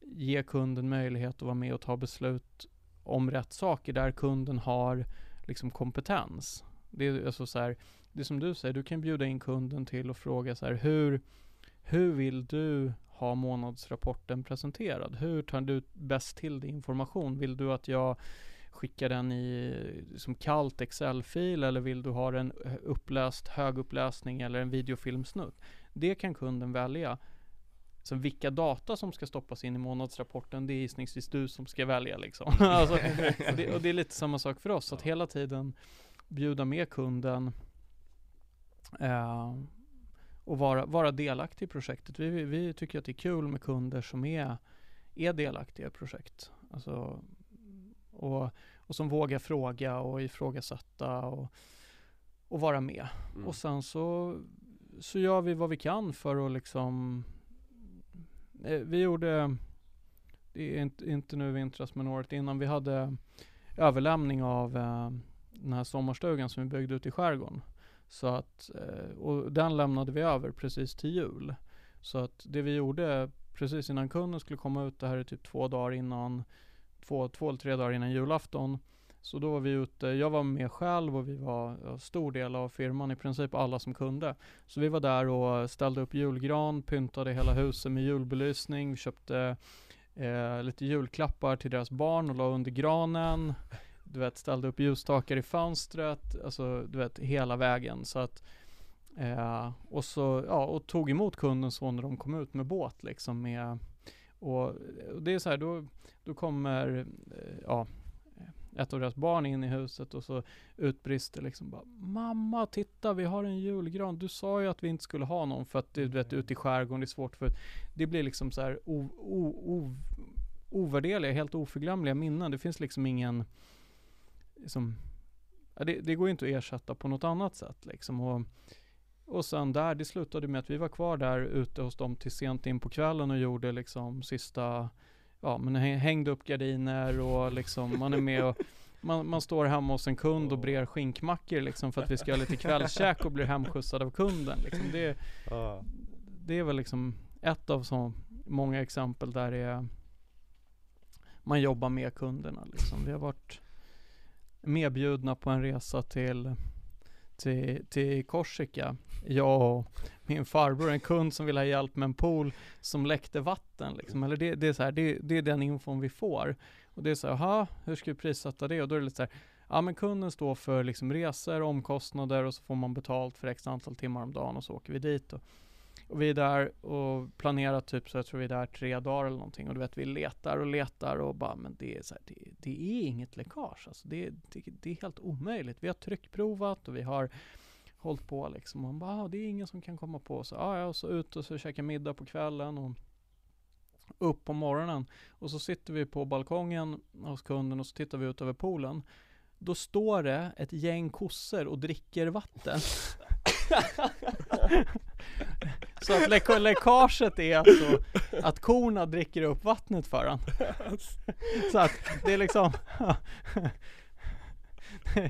ge kunden möjlighet att vara med och ta beslut om rätt saker där kunden har liksom kompetens. Det är alltså så här, det som du säger, du kan bjuda in kunden till och fråga så här, hur, hur vill du ha månadsrapporten presenterad? Hur tar du bäst till dig information? Vill du att jag skicka den i som kallt Excel-fil eller vill du ha den uppläst, högupplösning eller en videofilmsnutt? Det kan kunden välja. Så vilka data som ska stoppas in i månadsrapporten, det är gissningsvis du som ska välja liksom. alltså, och, det, och, det, är lite samma sak för oss, att hela tiden bjuda med kunden eh, och vara, vara delaktig i projektet. Vi, vi, vi, tycker att det är kul med kunder som är, är delaktiga i projekt. Alltså, och och som vågar fråga och ifrågasätta och, och vara med. Mm. Och sen så, så gör vi vad vi kan för att liksom eh, Vi gjorde Det är inte, inte nu vintras men året innan vi hade överlämning av eh, den här sommarstugan som vi byggde ute i skärgården. Så att, eh, och den lämnade vi över precis till jul. Så att det vi gjorde precis innan kunden skulle komma ut, det här är typ två dagar innan två, två eller tre dagar innan julafton. Så då var vi ute, jag var med själv och vi var en stor del av firman, i princip alla som kunde. Så vi var där och ställde upp julgran, pyntade hela huset med julbelysning, vi köpte eh, lite julklappar till deras barn och la under granen. Du vet, ställde upp ljusstakar i fönstret, alltså du vet hela vägen. Så att eh, och så, ja, och tog emot kunden så när de kom ut med båt liksom med och, och det är så här, då, då kommer, eh, ja, ett av deras barn in i huset och så utbrister liksom bara Mamma, titta vi har en julgran. Du sa ju att vi inte skulle ha någon för att du vet ute i skärgården det är svårt för Det blir liksom så här o, o, o, ovärderliga, helt oförglömliga minnen. Det finns liksom ingen liksom, ja, det, det går inte att ersätta på något annat sätt liksom. Och, och sen där, det slutade med att vi var kvar där ute hos dem till sent in på kvällen och gjorde liksom sista, ja men hängde upp gardiner och liksom man är med och man, man står hemma hos en kund och brer skinkmackor liksom för att vi ska ha lite kvällskäk och blir hemskjutsad av kunden liksom. Det, det är väl liksom ett av så många exempel där det är man jobbar med kunderna liksom. Vi har varit medbjudna på en resa till till, till Korsika. Jag och min farbror, en kund som vill ha hjälp med en pool som läckte vatten liksom. Eller det, det är så här, det, det, är den infon vi får. Och det är så här, aha, hur ska vi prissätta det? Och då är det lite så här, ja men kunden står för liksom resor, omkostnader och så får man betalt för x antal timmar om dagen och så åker vi dit. Och, och vi är där och planerar typ så jag tror vi är där tre dagar eller någonting och du vet vi letar och letar och bara men det är så här, det, det, är inget läckage alltså. Det, det, det, är helt omöjligt. Vi har tryckprovat och vi har hållit på liksom. Och man bara, ah, det är ingen som kan komma på. Så, ah, ja, och så ut och så käka middag på kvällen och upp på morgonen. Och så sitter vi på balkongen hos kunden och så tittar vi ut över poolen. Då står det ett gäng kossor och dricker vatten. Så att läck läckaget är alltså att korna dricker upp vattnet för han. Så att det är liksom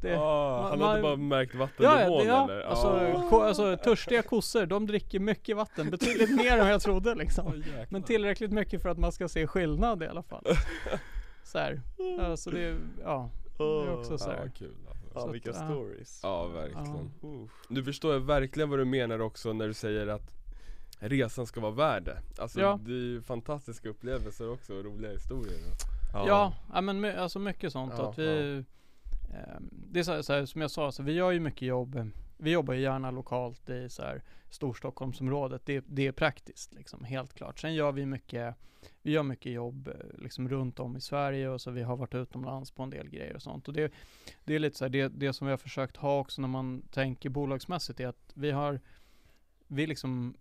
det, oh, han man, hade bara märkt vattennivån ja, eller? Alltså, ko, alltså törstiga kossor, de dricker mycket vatten, betydligt mer än jag trodde liksom. Oh, Men tillräckligt mycket för att man ska se skillnad i alla fall. Så här. Alltså det, ja. det är också så Ja, här. vad kul. Ja, vilka att, ja. stories. Ja, verkligen. Uff. Nu förstår jag verkligen vad du menar också när du säger att resan ska vara värd det. Alltså Ja. det är ju fantastiska upplevelser också och roliga historier. Ja, ja men my, alltså mycket sånt Ja, att vi ehm, Det är så här, så här, som jag sa, så vi gör ju mycket jobb Vi jobbar ju gärna lokalt i så här Storstockholmsområdet det, det är praktiskt liksom, helt klart Sen gör vi mycket Vi gör mycket jobb eh, liksom runt om i Sverige och så vi har varit utomlands på en del grejer och sånt och det Det är lite så här, det, det som vi har försökt ha också när man tänker bolagsmässigt är att vi har Vi liksom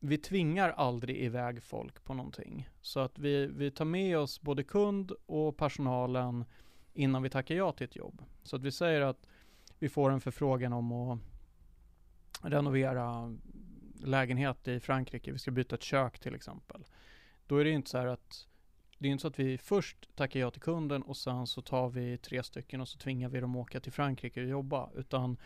vi tvingar aldrig iväg folk på någonting. Så att vi, vi tar med oss både kund och personalen innan vi tackar ja till ett jobb. Så att vi säger att vi får en förfrågan om att renovera lägenhet i Frankrike. Vi ska byta ett kök till exempel. Då är det inte så här att det är inte så att vi först tackar ja till kunden och sen så tar vi tre stycken och så tvingar vi dem att åka till Frankrike och jobba. Utan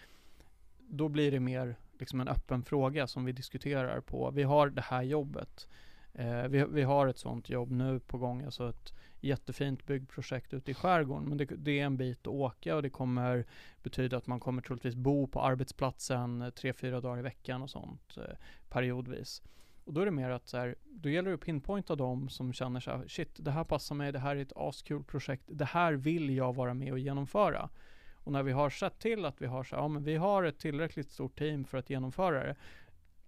då blir det mer liksom en öppen fråga som vi diskuterar på. Vi har det här jobbet. Eh, vi, vi har ett sånt jobb nu på gång, alltså ett jättefint byggprojekt ute i skärgården. Men det, det är en bit att åka och det kommer betyda att man kommer troligtvis bo på arbetsplatsen eh, tre, fyra dagar i veckan och sånt eh, periodvis. Och då är det mer att så här, då gäller det att pinpointa dem som känner så här, shit, det här passar mig, det här är ett askul projekt, det här vill jag vara med och genomföra. Och när vi har sett till att vi har så här, ja men vi har ett tillräckligt stort team för att genomföra det.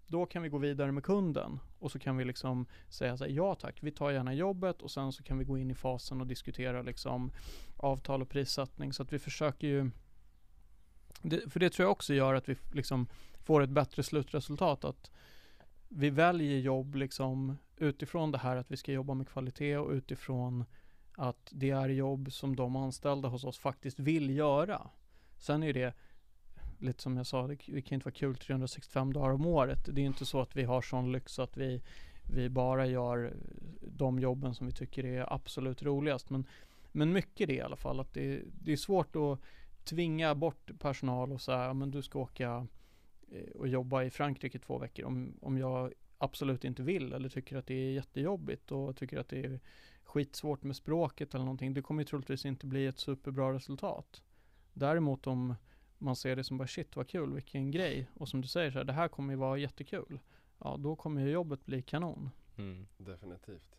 Då kan vi gå vidare med kunden och så kan vi liksom säga så här, ja tack, vi tar gärna jobbet och sen så kan vi gå in i fasen och diskutera liksom avtal och prissättning. Så att vi försöker ju det, För det tror jag också gör att vi liksom får ett bättre slutresultat. Att vi väljer jobb liksom utifrån det här att vi ska jobba med kvalitet och utifrån att det är jobb som de anställda hos oss faktiskt vill göra. Sen är det lite som jag sa, det, det kan inte vara kul 365 dagar om året. Det är inte så att vi har sån lyx att vi, vi bara gör eh, de jobben som vi tycker är absolut roligast. Men, men mycket det i alla fall, att det, det är svårt att tvinga bort personal och säga, men du ska åka eh, och jobba i Frankrike två veckor om, om jag absolut inte vill eller tycker att det är jättejobbigt och tycker att det är skitsvårt med språket eller någonting. Det kommer ju troligtvis inte bli ett superbra resultat. Däremot om man ser det som bara shit vad kul, vilken grej. Och som du säger så här, det här kommer ju vara jättekul. Ja, då kommer ju jobbet bli kanon. Mm. Definitivt.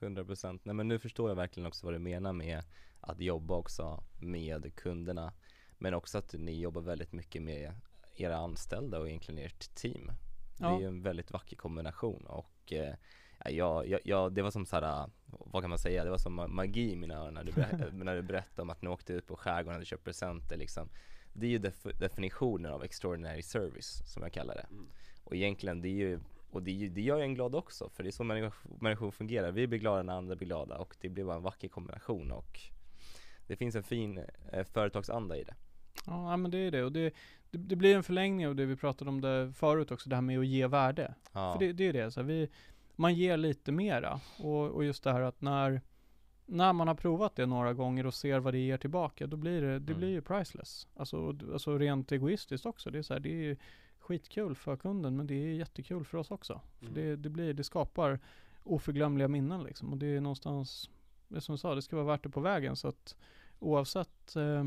100% Nej men nu förstår jag verkligen också vad du menar med att jobba också med kunderna Men också att ni jobbar väldigt mycket med era anställda och egentligen ert team Det Ja. är ju en väldigt vacker kombination och eh, ja, jag, jag, jag, det var som såhär, vad kan man säga, det var som ma- magi i mina öron när du, när du berättade om att ni åkte ut på skärgården och hade köpt presenter liksom Det är ju def- definitionen av extraordinary service som jag kallar det Mm. Och egentligen det är ju och det, är ju- det gör ju en glad också, för det är så människor, människor fungerar. Vi blir glada när andra blir glada och det blir bara en vacker kombination och det finns en fin eh, företagsanda i det. Ja, men det är det. Och det, det, det blir en förlängning av det vi pratade om det förut också, det här med att ge värde. Ja, För det, det är det, så här, vi, man ger lite mera. Och, och just det här att när, när man har provat det några gånger och ser vad det ger tillbaka, då blir det, det Mm. blir ju priceless. Alltså, alltså rent egoistiskt också. Det är så här, det är skitkul för kunden, men det är jättekul för oss också. För Mm. det, det blir, det skapar oförglömliga minnen liksom. Och det är någonstans, det som jag sa, det ska vara värt det på vägen. Så att oavsett eh,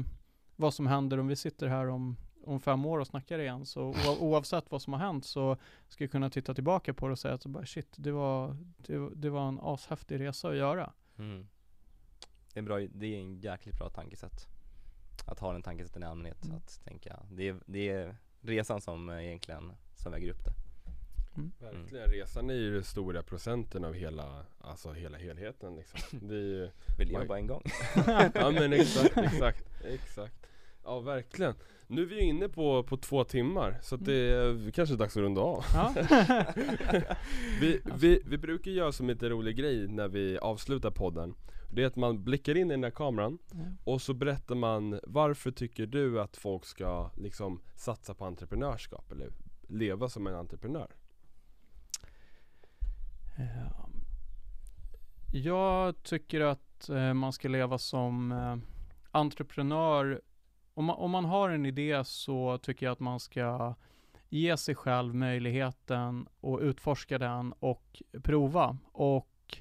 vad som händer om vi sitter här om, om fem år och snackar igen, så oa- oavsett vad som har hänt så ska jag kunna titta tillbaka på det och säga att så bara, shit, det var, det, det var en ashäftig resa att göra. mm. Det, är bra, det är en jäkligt bra tankesätt. Att ha den tankesätten i allmänhet, Mm. att tänka, det är, det är resan som egentligen, som väger upp det. Verkligen, resan är ju den stora procenten av hela, alltså hela helheten liksom. Det är ju, Vill Oj. jobba en gång. ja men exakt, exakt, exakt. Ja verkligen. Nu är vi inne på, på två timmar så att det är kanske är dags att runda av. Ja. Vi, vi, vi brukar göra som en lite rolig grej när vi avslutar podden. Det är att man blickar in i den här kameran och så berättar man varför tycker du att folk ska liksom satsa på entreprenörskap eller leva som en entreprenör? Eh, Jag tycker att eh, man ska leva som eh, entreprenör. Om man, om man har en idé så tycker jag att man ska ge sig själv möjligheten att utforska den och prova. Och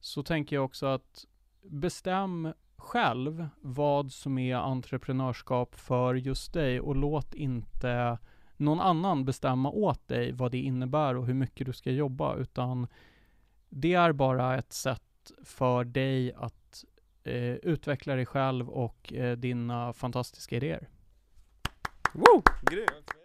så tänker jag också att bestäm själv vad som är entreprenörskap för just dig och låt inte någon annan bestämma åt dig vad det innebär och hur mycket du ska jobba, utan det är bara ett sätt för dig att eh, utveckla dig själv och eh, dina fantastiska idéer. Woo! Grymt!